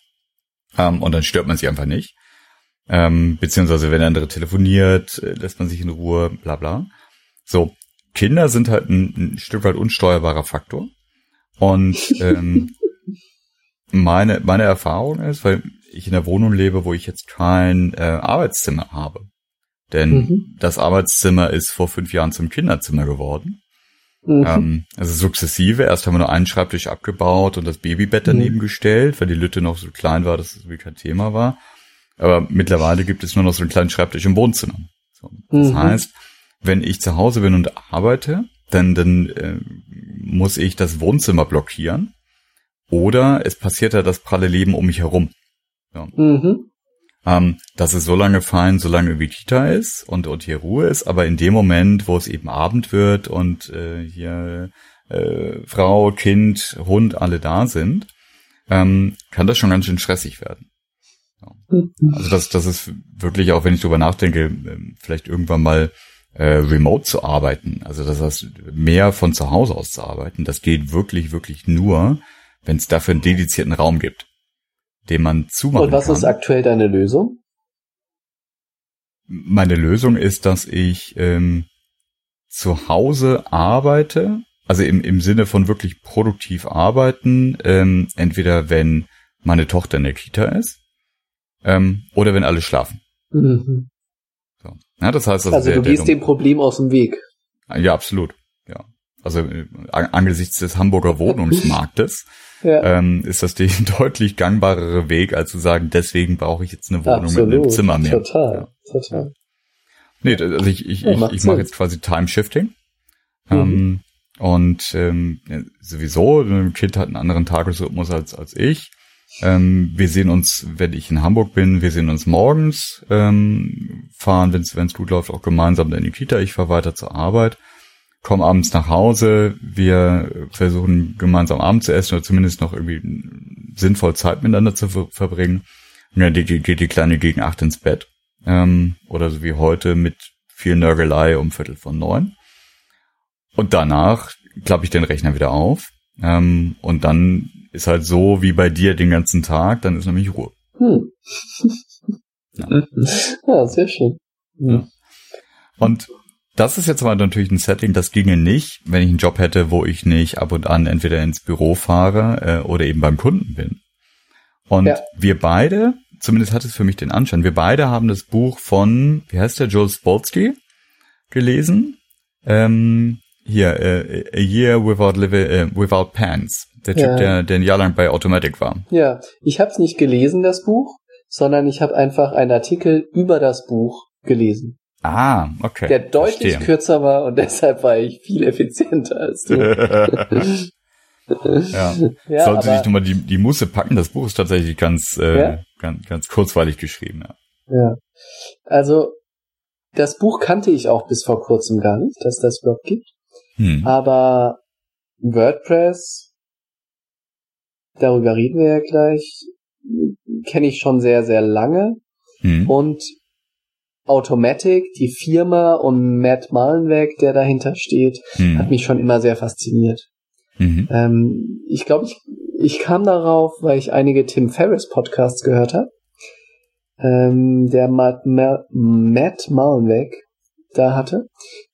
Ähm, und dann stört man sich einfach nicht. Ähm, beziehungsweise wenn der andere telefoniert, äh, lässt man sich in Ruhe, bla bla. So, Kinder sind halt ein, ein Stück weit unsteuerbarer Faktor. Und ähm, meine, meine Erfahrung ist, weil ich in der Wohnung lebe, wo ich jetzt kein äh, Arbeitszimmer habe. Denn Mhm. das Arbeitszimmer ist vor fünf Jahren zum Kinderzimmer geworden. Mhm. Ähm, also sukzessive. Erst haben wir nur einen Schreibtisch abgebaut und das Babybett daneben Mhm. gestellt, weil die Lütte noch so klein war, dass es wie kein Thema war. Aber mittlerweile gibt es nur noch so einen kleinen Schreibtisch im Wohnzimmer. So, das Mhm. heißt, wenn ich zu Hause bin und arbeite, dann, dann äh, muss ich das Wohnzimmer blockieren. Oder es passiert ja das pralle Leben um mich herum. Mhm. Ähm, das ist so lange fein, solange irgendwie Kita ist und, und hier Ruhe ist, aber in dem Moment, wo es eben Abend wird und äh, hier äh, Frau, Kind, Hund alle da sind, ähm, kann das schon ganz schön stressig werden. Mhm. Also das, das ist wirklich auch, wenn ich drüber nachdenke, ähm, vielleicht irgendwann mal äh, remote zu arbeiten. Also das heißt, mehr von zu Hause aus zu arbeiten, das geht wirklich, wirklich nur, wenn es dafür einen dedizierten Raum gibt, den man zumachen Und was kann. ist aktuell deine Lösung? Meine Lösung ist, dass ich ähm, zu Hause arbeite, also im, im Sinne von wirklich produktiv arbeiten, ähm, entweder wenn meine Tochter in der Kita ist ähm, oder wenn alle schlafen. Mhm. Ja, das heißt, Also der, du gehst der, dem Problem aus dem Weg. ja absolut, ja. Also äh, an- angesichts des Hamburger Wohnungsmarktes Ja. ähm, ist das der deutlich gangbarere Weg, als zu sagen, deswegen brauche ich jetzt eine Wohnung mit einem Absolut. Zimmer mehr. Total. Ja. Total. Nee, also ich, ich, ich, ich mache jetzt quasi Time-Shifting. Mhm. Ähm, und ähm, sowieso, ein Kind hat einen anderen Tagesrhythmus als, als ich. Ähm, wir sehen uns, wenn ich in Hamburg bin, wir sehen uns morgens, ähm, fahren, wenn es gut läuft, auch gemeinsam in die Kita. Ich fahre weiter zur Arbeit, komme abends nach Hause. Wir versuchen gemeinsam Abend zu essen oder zumindest noch irgendwie sinnvoll Zeit miteinander zu ver verbringen. Und dann geht die, geht die Kleine gegen acht ins Bett. Ähm, oder so wie heute mit viel Nörgelei um Viertel von neun. Und danach klappe ich den Rechner wieder auf. Ähm, und dann ist halt so wie bei dir den ganzen Tag, dann ist nämlich Ruhe. Hm. Ja. ja, sehr schön. Ja. Und das ist jetzt aber natürlich ein Setting, das ginge nicht, wenn ich einen Job hätte, wo ich nicht ab und an entweder ins Büro fahre äh, oder eben beim Kunden bin. Und Ja. wir beide, zumindest hat es für mich den Anschein, wir beide haben das Buch von, wie heißt der, Joel Spolsky gelesen. Ähm, hier, äh, A Year Without, Live, äh, Without Pants. Der Typ, Ja. der, der ein Jahr lang bei Automatic war. Ja, ich habe es nicht gelesen, das Buch, sondern ich habe einfach einen Artikel über das Buch gelesen, Ah, okay. der deutlich verstehe. kürzer war und deshalb war ich viel effizienter als du. ja. ja, Sollte sich nochmal die, die Musse packen. Das Buch ist tatsächlich ganz, äh, Ja? ganz, ganz kurzweilig geschrieben. Ja. ja. Also das Buch kannte ich auch bis vor kurzem gar nicht, dass das überhaupt gibt. Hm. Aber WordPress, darüber reden wir ja gleich, kenne ich schon sehr, sehr lange. Hm. Und Automatic, die Firma und Matt Mullenweg, der dahinter steht, Hm. hat mich schon immer sehr fasziniert. Mhm. Ähm, ich glaube, ich, ich kam darauf, weil ich einige Tim Ferriss Podcasts gehört habe. Ähm, der Matt, Ma- Matt Mullenweg da hatte.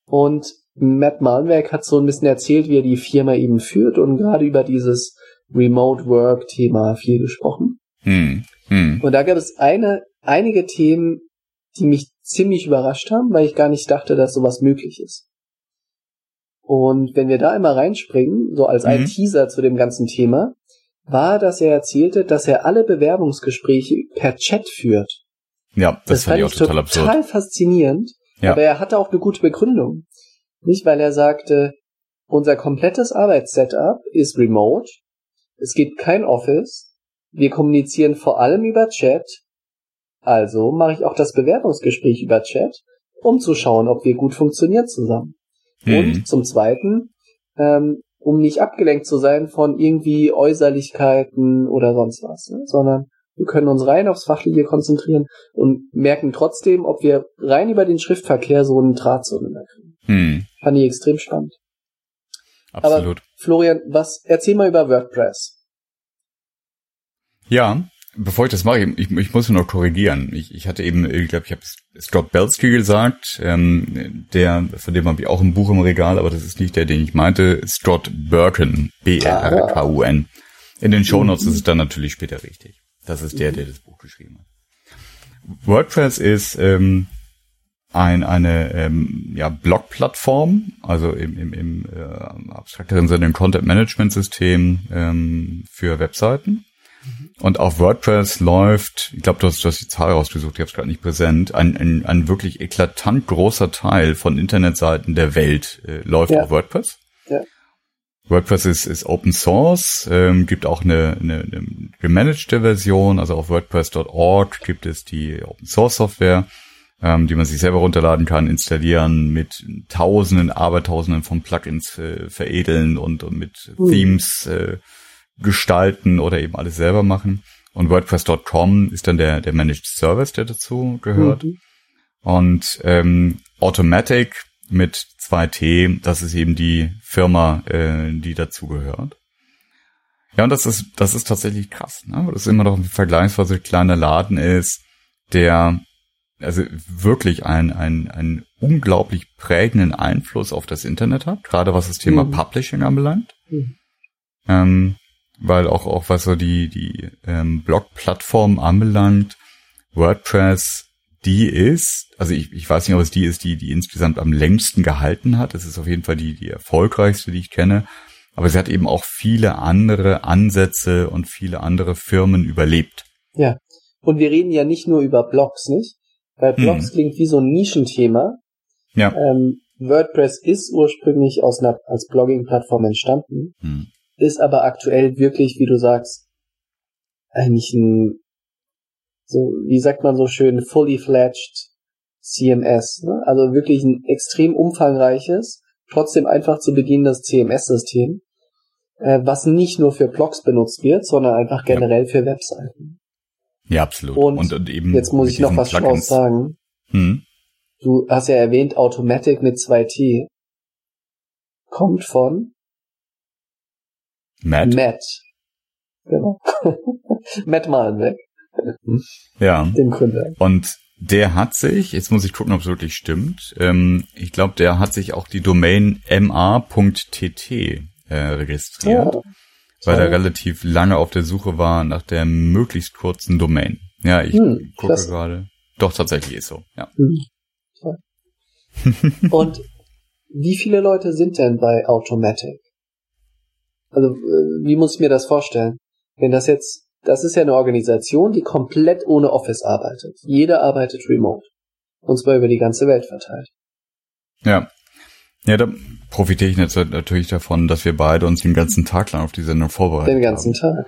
Und Matt Mullenweg hat so ein bisschen erzählt, wie er die Firma eben führt und gerade über dieses Remote Work Thema viel gesprochen. Hm. Hm. Und da gab es eine, einige Themen, die mich ziemlich überrascht haben, weil ich gar nicht dachte, dass sowas möglich ist. Und wenn wir da einmal reinspringen, so als ein Mhm. Teaser zu dem ganzen Thema, war, dass er erzählte, dass er alle Bewerbungsgespräche per Chat führt. Ja, das, fand ich auch total absurd. total faszinierend. Ja. Aber er hatte auch eine gute Begründung. Nicht, weil er sagte, unser komplettes Arbeitssetup ist remote. Es gibt kein Office. Wir kommunizieren vor allem über Chat. Also mache ich auch das Bewerbungsgespräch über Chat, um zu schauen, ob wir gut funktionieren zusammen. Hm. Und zum Zweiten, ähm, um nicht abgelenkt zu sein von irgendwie Äußerlichkeiten oder sonst was, ne? sondern wir können uns rein aufs Fachliche konzentrieren und merken trotzdem, ob wir rein über den Schriftverkehr so einen Draht zueinander kriegen. Hm. Fand ich extrem spannend. Absolut. Florian, was, erzähl mal über WordPress. Ja, bevor ich das mache, ich, ich muss nur noch korrigieren. Ich, ich hatte eben, ich glaube, ich habe Scott Belsky gesagt, ähm, der, von dem habe ich auch ein Buch im Regal, aber das ist nicht der, den ich meinte. Scott Birkin, B-R-R-K-U-N. In den Shownotes ist es dann natürlich später richtig. Das ist der, der das Buch geschrieben hat. WordPress ist ähm, ein, eine ähm, ja, Blog-Plattform, also im, im, im äh, abstrakteren Sinne ein Content-Management-System ähm, für Webseiten. Und auf WordPress läuft, ich glaube, du hast, du hast die Zahl rausgesucht, ich habe es gerade nicht präsent, ein, ein, ein wirklich eklatant großer Teil von Internetseiten der Welt äh, läuft Ja. auf WordPress. Ja. WordPress ist, ist Open Source, ähm, gibt auch eine, eine, eine gemanagte Version, also auf WordPress.org gibt es die Open Source Software, ähm, die man sich selber runterladen kann, installieren, mit Tausenden, Abertausenden von Plugins äh, veredeln und, und mit Mhm. Themes äh, gestalten oder eben alles selber machen. Und WordPress.com ist dann der, der Managed Service, der dazu gehört. Mhm. Und ähm, Automatic mit 2T, das ist eben die Firma, äh, die dazu gehört. Ja, und das ist, das ist tatsächlich krass, ne? weil das immer noch ein vergleichsweise kleiner Laden ist, der also wirklich ein, ein, ein unglaublich prägenden Einfluss auf das Internet hat, gerade was das Thema Mhm. Publishing anbelangt. Mhm. Ähm, weil auch, auch was so die, die ähm, Blog-Plattform anbelangt, WordPress, die ist, also ich, ich weiß nicht, ob es die ist, die, die insgesamt am längsten gehalten hat. Es ist auf jeden Fall die, die erfolgreichste, die ich kenne. Aber sie hat eben auch viele andere Ansätze und viele andere Firmen überlebt. Ja. Und wir reden ja nicht nur über Blogs, nicht? Weil Blogs Mhm. klingt wie so ein Nischenthema. Ja. Ähm, WordPress ist ursprünglich aus einer, als Blogging-Plattform entstanden, Hm. ist aber aktuell wirklich, wie du sagst, eigentlich ein, so, wie sagt man so schön, fully fledged CMS. Ne? Also wirklich ein extrem umfangreiches, trotzdem einfach zu bedienendes CMS-System, äh, was nicht nur für Blogs benutzt wird, sondern einfach Ja. generell für Webseiten. Ja, absolut. Und eben Jetzt muss ich noch was Plugins. Sagen. Hm. Du hast ja erwähnt, Automatic mit 2T. Kommt von Matt. Matt. Genau. Matt Malenweg, Ja. dem Gründer. Und der hat sich, jetzt muss ich gucken, ob es wirklich stimmt, ähm, ich glaube, der hat sich auch die Domain ma.tt äh, registriert, Ja. Weil er toll. relativ lange auf der Suche war nach der möglichst kurzen Domain. Ja, ich Hm, gucke klasse. gerade. Doch, tatsächlich ist so, ja. Hm. Toll. Und wie viele Leute sind denn bei Automatic? Also, äh, wie muss ich mir das vorstellen? Wenn das jetzt, das ist ja eine Organisation, die komplett ohne Office arbeitet. Jeder arbeitet remote. Und zwar über die ganze Welt verteilt. Ja. Ja, da profitiere ich jetzt natürlich davon, dass wir beide uns den ganzen Tag lang auf die Sendung vorbereitet Den ganzen haben. Tag.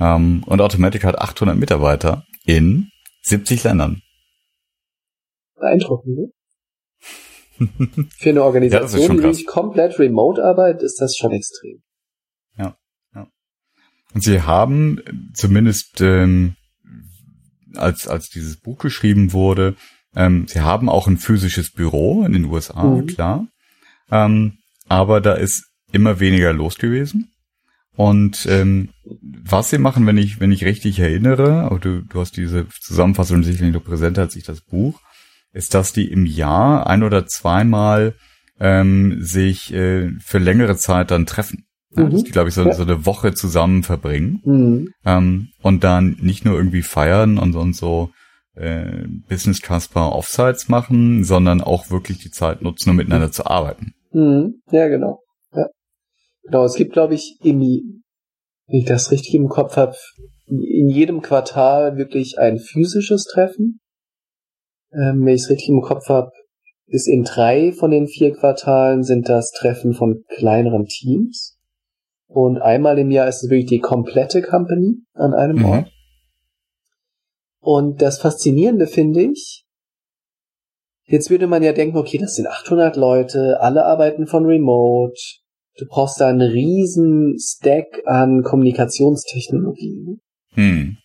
Ähm, und Automatic hat 800 Mitarbeiter in 70 Ländern. Beeindruckend, ne? Für eine Organisation, Ja, die wirklich komplett remote arbeitet, ist das schon extrem. Und sie haben zumindest ähm, als als dieses Buch geschrieben wurde, ähm, sie haben auch ein physisches Büro in den USA, Mhm. klar. Ähm, aber da ist immer weniger los gewesen. Und ähm, was sie machen, wenn ich wenn ich richtig erinnere, aber du, du hast diese Zusammenfassung sicherlich noch präsenter als ich das Buch, ist, dass die im Jahr ein oder zweimal ähm, sich äh, für längere Zeit dann treffen. Ja, Mhm. dass die, glaube ich, so, so eine Woche zusammen verbringen Mhm. ähm, und dann nicht nur irgendwie feiern und, und so äh, Business Casper Offsites machen, sondern auch wirklich die Zeit nutzen, um miteinander zu arbeiten. Mhm. Ja, genau. Ja. Genau, es gibt, glaube ich, im, wenn ich das richtig im Kopf habe, in jedem Quartal wirklich ein physisches Treffen. Ähm, wenn ich es richtig im Kopf habe, ist in drei von den vier Quartalen sind das Treffen von kleineren Teams. Und einmal im Jahr ist es wirklich die komplette Company an einem Mhm. Ort. Und das Faszinierende finde ich, jetzt würde man ja denken, okay, das sind 800 Leute, alle arbeiten von Remote, du brauchst da einen riesen Stack an Kommunikationstechnologien. Hm.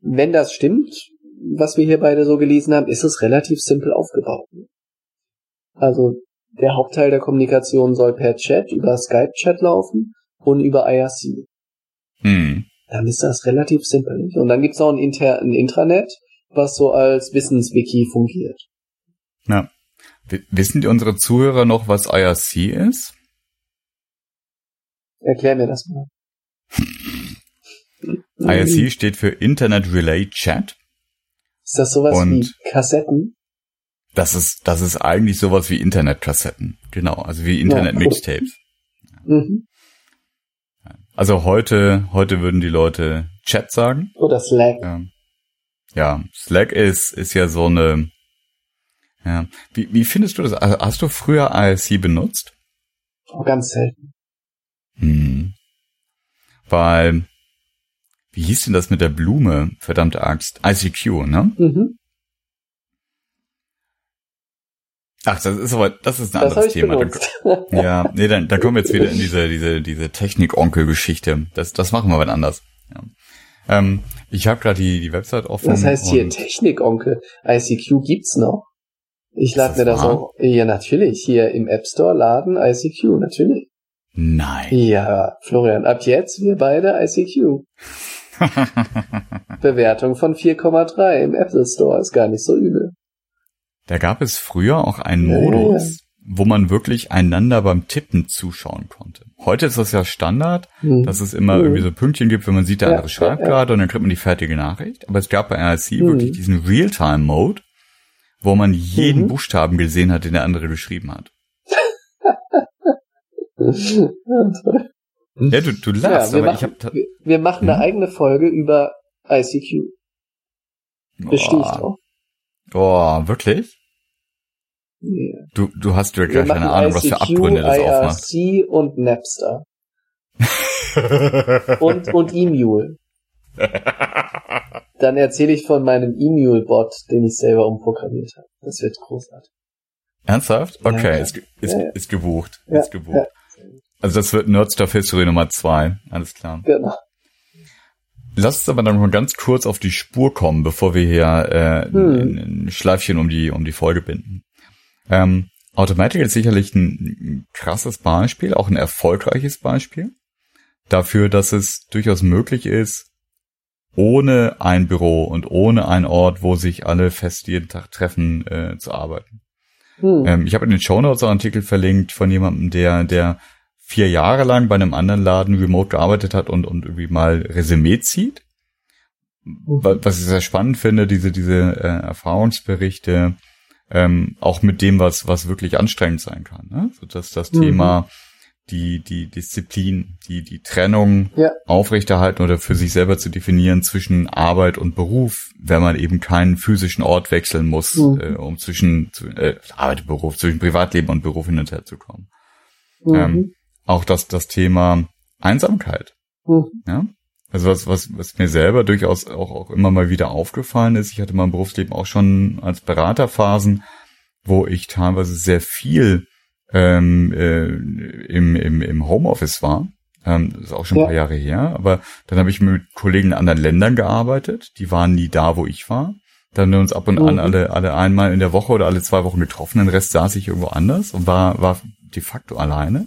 Wenn das stimmt, was wir hier beide so gelesen haben, ist es relativ simpel aufgebaut. Also der Hauptteil der Kommunikation soll per Chat über Skype-Chat laufen und über IRC. Hm. Dann ist das relativ simpel. Und dann gibt's auch ein, Inter ein Intranet, was so als Wissenswiki fungiert. Ja. W wissen die unsere Zuhörer noch, was IRC ist? Erklär mir das mal. IRC steht für Internet Relay Chat. Ist das sowas Und- wie Kassetten? Das ist, das ist eigentlich sowas wie Internetkassetten. Genau, also wie Internet-Mixtapes. Mhm. Also heute, heute würden die Leute Chat sagen. Oder Slack. Ja, ja Slack ist, ist ja so eine, ja. Wie, wie findest du das? Also Hast du früher IRC benutzt? Oh, ganz selten. Hm. Weil, wie hieß denn das mit der Blume? Verdammte Axt. ICQ, ne? Mhm. Ach, das ist aber, das ist ein Das anderes Thema. Da, ja, nee, dann, dann kommen wir jetzt wieder in diese, diese, diese Technik-Onkel-Geschichte. Das, das machen wir wann anders. Ja. Ähm, ich habe gerade die, die Website offen. Das heißt hier Technik-Onkel. ICQ gibt's noch. Ich lade mir das wahr? auch. Ja, natürlich. Hier im App Store laden ICQ, natürlich. Nein. Ja, Florian, ab jetzt wir beide ICQ. Bewertung von 4,3 im Apple Store ist gar nicht so übel. Da gab es früher auch einen Ja, ja, Modus, wo man wirklich einander beim Tippen zuschauen konnte. Heute ist das ja Standard, Hm. dass es immer Mhm. irgendwie so Pünktchen gibt, wenn man sieht, der Ja, andere schreibt ja, ja. gerade und dann kriegt man die fertige Nachricht. Aber es gab bei RSC Mhm. wirklich diesen Realtime-Mode, wo man jeden Mhm. Buchstaben gesehen hat, den der andere geschrieben hat. Ja. Ja, du, du Ja, lachst, wir, aber ich machen, habe wir, wir machen eine Mhm. eigene Folge über ICQ. Bestehe ich drauf. Oh, wirklich? Ja. Du, du hast ja gar keine Ahnung, was für ICQ, Abgründe das aufmacht. IRC und Napster. Und, und E-Mule. Dann erzähle ich von meinem E-Mule-Bot, den ich selber umprogrammiert habe. Das wird großartig. Ernsthaft? Okay, ja. ist, ist, Ja, ja. ist gebucht. Ja, ist gebucht. Also das wird Nerd Stuff History Nummer zwei. Alles klar. Genau. Lass uns aber dann mal ganz kurz auf die Spur kommen, bevor wir hier äh, Hm. ein, ein Schleifchen um die um die Folge binden. Ähm, Automatic ist sicherlich ein, ein krasses Beispiel, auch ein erfolgreiches Beispiel dafür, dass es durchaus möglich ist, ohne ein Büro und ohne einen Ort, wo sich alle fest jeden Tag treffen, äh, zu arbeiten. Hm. Ähm, ich habe in den Show Notes einen Artikel verlinkt von jemandem, der, der vier Jahre lang bei einem anderen Laden remote gearbeitet hat und, und irgendwie mal Resümee zieht. Wa- Was ich sehr spannend finde, diese, diese äh, Erfahrungsberichte, ähm, auch mit dem, was, was wirklich anstrengend sein kann. Ne? So dass das Mhm. Thema, die, die Disziplin, die, die Trennung Ja. aufrechterhalten oder für sich selber zu definieren zwischen Arbeit und Beruf, wenn man eben keinen physischen Ort wechseln muss, Mhm. äh, um zwischen äh, Arbeit und Beruf, zwischen Privatleben und Beruf hin und her zu kommen. Mhm. ähm, Auch das, das Thema Einsamkeit. Mhm. Ja? Also was, was, was mir selber durchaus auch, auch immer mal wieder aufgefallen ist, ich hatte mein Berufsleben auch schon als Beraterphasen, wo ich teilweise sehr viel ähm, äh, im, im, im Homeoffice war. Ähm, das ist auch schon ja. ein paar Jahre her. Aber dann habe ich mit Kollegen in anderen Ländern gearbeitet. Die waren nie da, wo ich war. Dann haben wir uns ab und mhm. an alle, alle einmal in der Woche oder alle zwei Wochen getroffen. Den Rest saß ich irgendwo anders und war, war de facto alleine.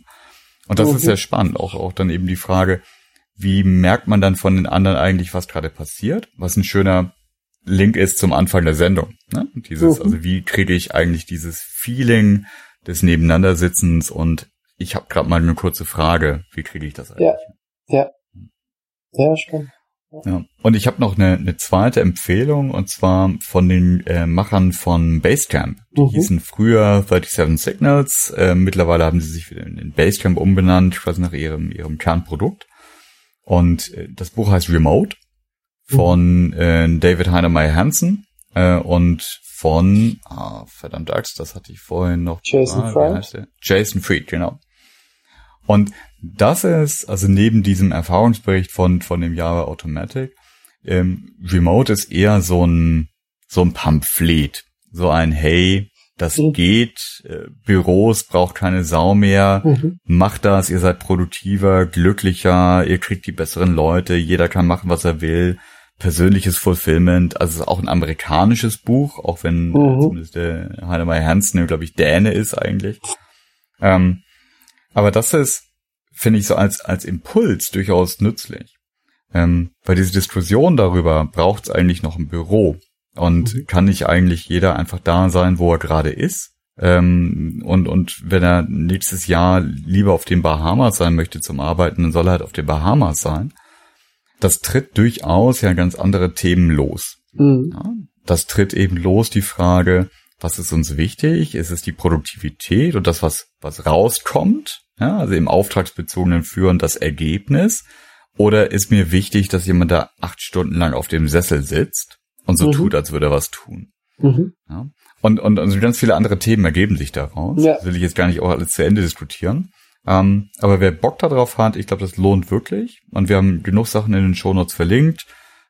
Und das mhm. ist sehr spannend. Auch, auch dann eben die Frage, wie merkt man dann von den anderen eigentlich, was gerade passiert? Was ein schöner Link ist zum Anfang der Sendung. Ne? Dieses, mhm. also wie kriege ich eigentlich dieses Feeling des Nebeneinandersitzens und ich habe gerade mal eine kurze Frage, wie kriege ich das eigentlich? Ja, ja, ja, spannend. Ja. Und ich habe noch eine, eine zweite Empfehlung und zwar von den äh, Machern von Basecamp. Die mhm. hießen früher 37 Signals. Äh, mittlerweile haben sie sich wieder in Basecamp umbenannt, quasi nach ihrem, ihrem Kernprodukt. Und äh, das Buch heißt Remote von äh, David Heinemeier Hansen äh, und von, ah, verdammt Axt, das hatte ich vorhin noch. Jason ah, Fried. Jason Fried, genau. Und das ist, also neben diesem Erfahrungsbericht von, von dem Java Automatic, ähm, Remote ist eher so ein, so ein Pamphlet. So ein, hey, das mhm. geht, äh, Büros braucht keine Sau mehr, mhm. macht das, ihr seid produktiver, glücklicher, ihr kriegt die besseren Leute, jeder kann machen, was er will, persönliches Fulfillment, also es ist auch ein amerikanisches Buch, auch wenn mhm. äh, zumindest der Heinemeier Hansen, glaube ich, Däne ist eigentlich. Ähm, aber das ist, finde ich, so als, als Impuls durchaus nützlich. Ähm, weil diese Diskussion darüber, braucht es eigentlich noch ein Büro? Und mhm. kann nicht eigentlich jeder einfach da sein, wo er gerade ist? Ähm, und, und wenn er nächstes Jahr lieber auf den Bahamas sein möchte zum Arbeiten, dann soll er halt auf den Bahamas sein. Das tritt durchaus ja ganz andere Themen los. Mhm. Ja, das tritt eben los die Frage, was ist uns wichtig? Ist es die Produktivität und das, was, was rauskommt? Ja, also im auftragsbezogenen Führen das Ergebnis. Oder ist mir wichtig, dass jemand da acht Stunden lang auf dem Sessel sitzt und so mhm. tut, als würde er was tun? Mhm. Ja, und, und, und ganz viele andere Themen ergeben sich daraus. Ja. Das will ich jetzt gar nicht auch alles zu Ende diskutieren. Ähm, aber wer Bock darauf hat, ich glaube, das lohnt wirklich. Und wir haben genug Sachen in den Shownotes verlinkt,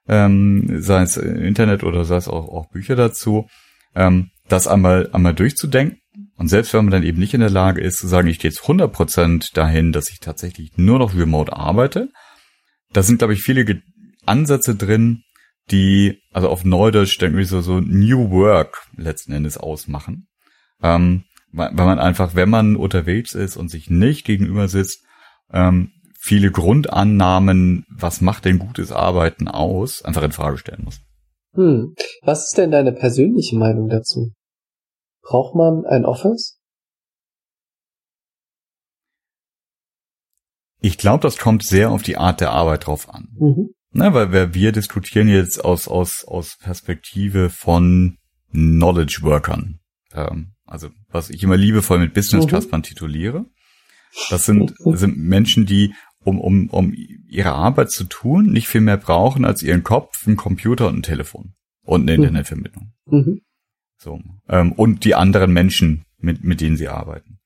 ähm, sei es Internet oder sei es auch, auch Bücher dazu. Ähm, das einmal, einmal durchzudenken. Und selbst wenn man dann eben nicht in der Lage ist zu sagen, ich gehe jetzt 100% dahin, dass ich tatsächlich nur noch remote arbeite, da sind, glaube ich, viele Ansätze drin, die, also auf Neudeutsch denken wir so, so New Work letzten Endes ausmachen. Ähm, weil man einfach, wenn man unterwegs ist und sich nicht gegenüber sitzt, ähm, viele Grundannahmen, was macht denn gutes Arbeiten aus, einfach in Frage stellen muss. Hm. Was ist denn deine persönliche Meinung dazu? Braucht man ein Office? Ich glaube, das kommt sehr auf die Art der Arbeit drauf an. Mhm. Na, weil wir, diskutieren jetzt aus, aus, aus Perspektive von Knowledge Workern. Ähm, also was ich immer liebevoll mit Business Classmann mhm. tituliere. Das sind, sind Menschen, die, um, um, um ihre Arbeit zu tun, nicht viel mehr brauchen als ihren Kopf, einen Computer und ein Telefon und eine mhm. Internetverbindung. Mhm. So. Ähm, und die anderen Menschen, mit, mit denen sie arbeiten.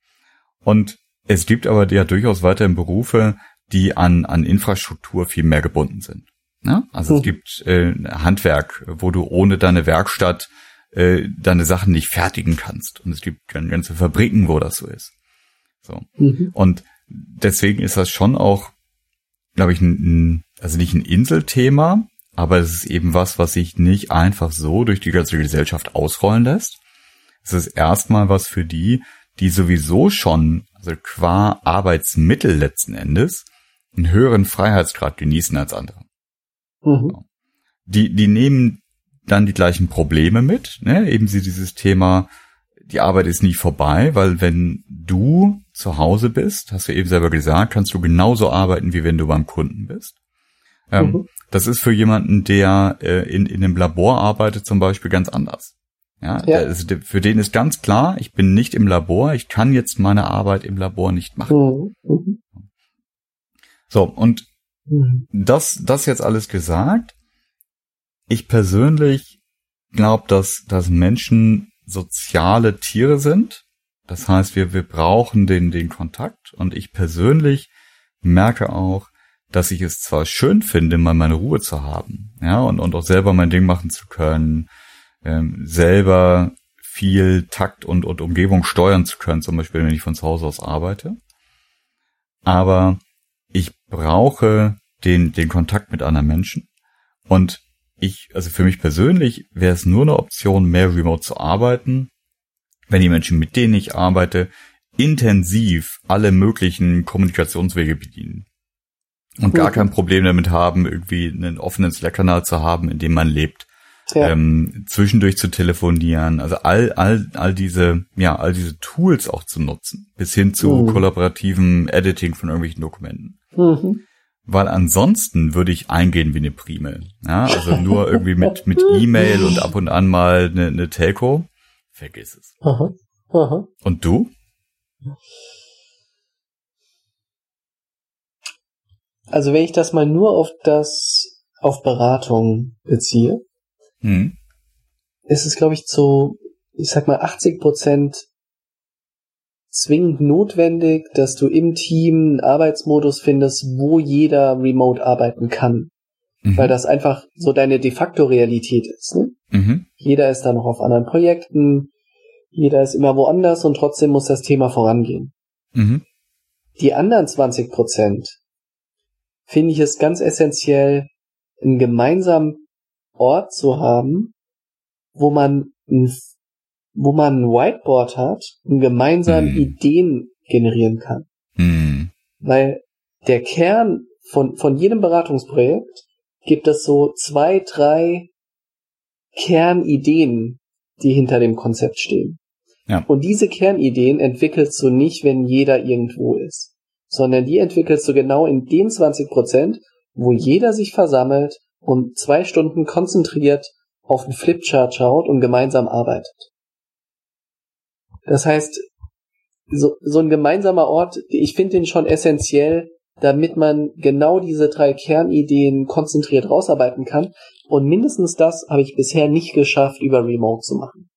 Und es gibt aber ja durchaus weiterhin Berufe, die an, an Infrastruktur viel mehr gebunden sind. Ja? Also mhm. es gibt äh, Handwerk, wo du ohne deine Werkstatt äh, deine Sachen nicht fertigen kannst. Und es gibt ganze Fabriken, wo das so ist. So. Mhm. Und deswegen ist das schon auch, glaube ich, ein, also nicht ein Inselthema, aber es ist eben was, was sich nicht einfach so durch die ganze Gesellschaft ausrollen lässt. Es ist erstmal was für die, die sowieso schon, also qua Arbeitsmittel letzten Endes, einen höheren Freiheitsgrad genießen als andere. Mhm. Die, die nehmen dann die gleichen Probleme mit, ne? eben sie dieses Thema, die Arbeit ist nie vorbei, weil wenn du zu Hause bist, hast du eben selber gesagt, kannst du genauso arbeiten, wie wenn du beim Kunden bist. Ähm, mhm. Das ist für jemanden, der äh, in, in einem Labor arbeitet, zum Beispiel ganz anders. Ja, ja. Ist, für den ist ganz klar, ich bin nicht im Labor, ich kann jetzt meine Arbeit im Labor nicht machen. Mhm. So, und mhm. das, das jetzt alles gesagt, ich persönlich glaube, dass, dass Menschen soziale Tiere sind. Das heißt, wir, wir brauchen den, den Kontakt und ich persönlich merke auch, dass ich es zwar schön finde, mal meine Ruhe zu haben, ja, und, und auch selber mein Ding machen zu können, ähm, selber viel Takt und, und Umgebung steuern zu können, zum Beispiel wenn ich von zu Hause aus arbeite. Aber ich brauche den, den Kontakt mit anderen Menschen. Und ich, also für mich persönlich wäre es nur eine Option, mehr remote zu arbeiten, wenn die Menschen, mit denen ich arbeite, intensiv alle möglichen Kommunikationswege bedienen. Und gar kein Problem damit haben, irgendwie einen offenen Slack-Kanal zu haben, in dem man lebt. Ja. Ähm, zwischendurch zu telefonieren, also all, all, all diese, ja, all diese Tools auch zu nutzen, bis hin zu mhm. kollaborativem Editing von irgendwelchen Dokumenten. Mhm. Weil ansonsten würde ich eingehen wie eine Prime. Ja, also nur irgendwie mit, mit E-Mail und ab und an mal eine, eine Telco. Vergiss es. Aha. Aha. Und du? Also wenn ich das mal nur auf das, auf Beratung beziehe, hm. ist es, glaube ich, zu, ich sag mal, 80 Prozent zwingend notwendig, dass du im Team einen Arbeitsmodus findest, wo jeder remote arbeiten kann. Mhm. Weil das einfach so deine de facto Realität ist. Ne? Mhm. Jeder ist da noch auf anderen Projekten, jeder ist immer woanders und trotzdem muss das Thema vorangehen. Mhm. Die anderen 20 Prozent finde ich es ganz essentiell, einen gemeinsamen Ort zu haben, wo man ein, wo man ein Whiteboard hat und gemeinsam mhm. Ideen generieren kann. Mhm. Weil der Kern von, von jedem Beratungsprojekt gibt es so zwei, drei Kernideen, die hinter dem Konzept stehen. Ja. Und diese Kernideen entwickelst du nicht, wenn jeder irgendwo ist, sondern die entwickelst du genau in den 20 Prozent, wo jeder sich versammelt und zwei Stunden konzentriert auf den Flipchart schaut und gemeinsam arbeitet. Das heißt, so, so ein gemeinsamer Ort, ich finde den schon essentiell, damit man genau diese drei Kernideen konzentriert rausarbeiten kann. Und mindestens das habe ich bisher nicht geschafft, über Remote zu machen.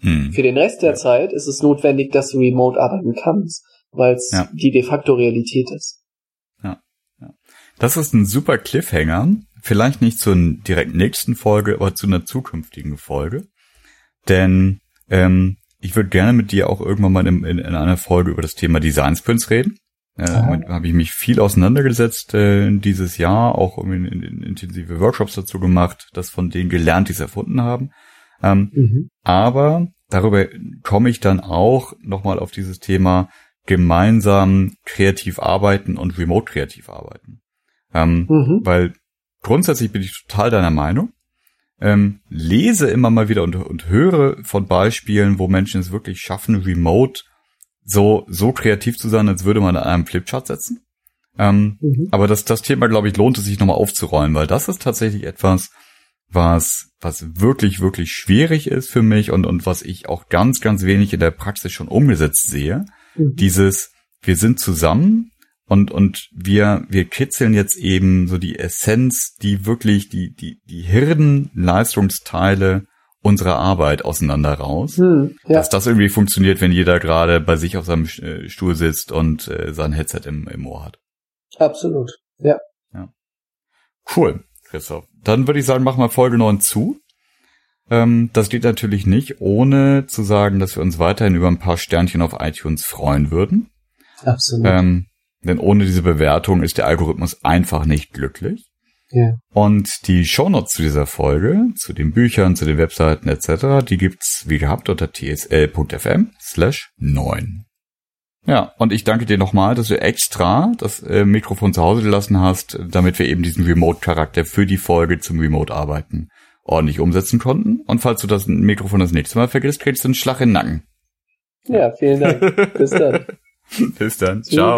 Hm. Für den Rest der ja. Zeit ist es notwendig, dass du remote arbeiten kannst, weil es ja. die de facto Realität ist. Ja. ja. Das ist ein super Cliffhanger. Vielleicht nicht zur direkt nächsten Folge, aber zu einer zukünftigen Folge. Denn ähm, ich würde gerne mit dir auch irgendwann mal in, in, in einer Folge über das Thema Design Sprints reden. Äh, damit habe ich mich viel auseinandergesetzt äh, dieses Jahr, auch in, in, in intensive Workshops dazu gemacht, das von denen gelernt, die es erfunden haben. Ähm, mhm. Aber darüber komme ich dann auch nochmal auf dieses Thema gemeinsam kreativ arbeiten und remote kreativ arbeiten. Ähm, mhm. Weil grundsätzlich bin ich total deiner Meinung. Ähm, lese immer mal wieder und, und höre von Beispielen, wo Menschen es wirklich schaffen, remote so, so kreativ zu sein, als würde man an einem Flipchart setzen. Ähm, mhm. Aber das, das Thema, glaube ich, lohnt es sich nochmal aufzurollen, weil das ist tatsächlich etwas, was, was wirklich, wirklich schwierig ist für mich und, und was ich auch ganz, ganz wenig in der Praxis schon umgesetzt sehe. Mhm. Dieses, wir sind zusammen und, und wir, wir kitzeln jetzt eben so die Essenz, die wirklich, die, die, die Hirnleistungsteile unserer Arbeit auseinander raus. Hm, ja. Dass das irgendwie funktioniert, wenn jeder gerade bei sich auf seinem äh, Stuhl sitzt und äh, sein Headset im, im Ohr hat. Absolut, ja. ja. Cool. Christoph. Dann würde ich sagen, machen wir Folge 9 zu. Ähm, das geht natürlich nicht, ohne zu sagen, dass wir uns weiterhin über ein paar Sternchen auf iTunes freuen würden. Absolut. Ähm, denn ohne diese Bewertung ist der Algorithmus einfach nicht glücklich. Ja. Und die Shownotes zu dieser Folge, zu den Büchern, zu den Webseiten etc., die gibt's wie gehabt unter tsl.fm slash 9. Ja, und ich danke dir nochmal, dass du extra das äh, Mikrofon zu Hause gelassen hast, damit wir eben diesen Remote-Charakter für die Folge zum Remote-Arbeiten ordentlich umsetzen konnten. Und falls du das Mikrofon das nächste Mal vergisst, kriegst du einen Schlag in den Nacken. Ja, vielen Dank. Bis dann. Bis dann. Ciao.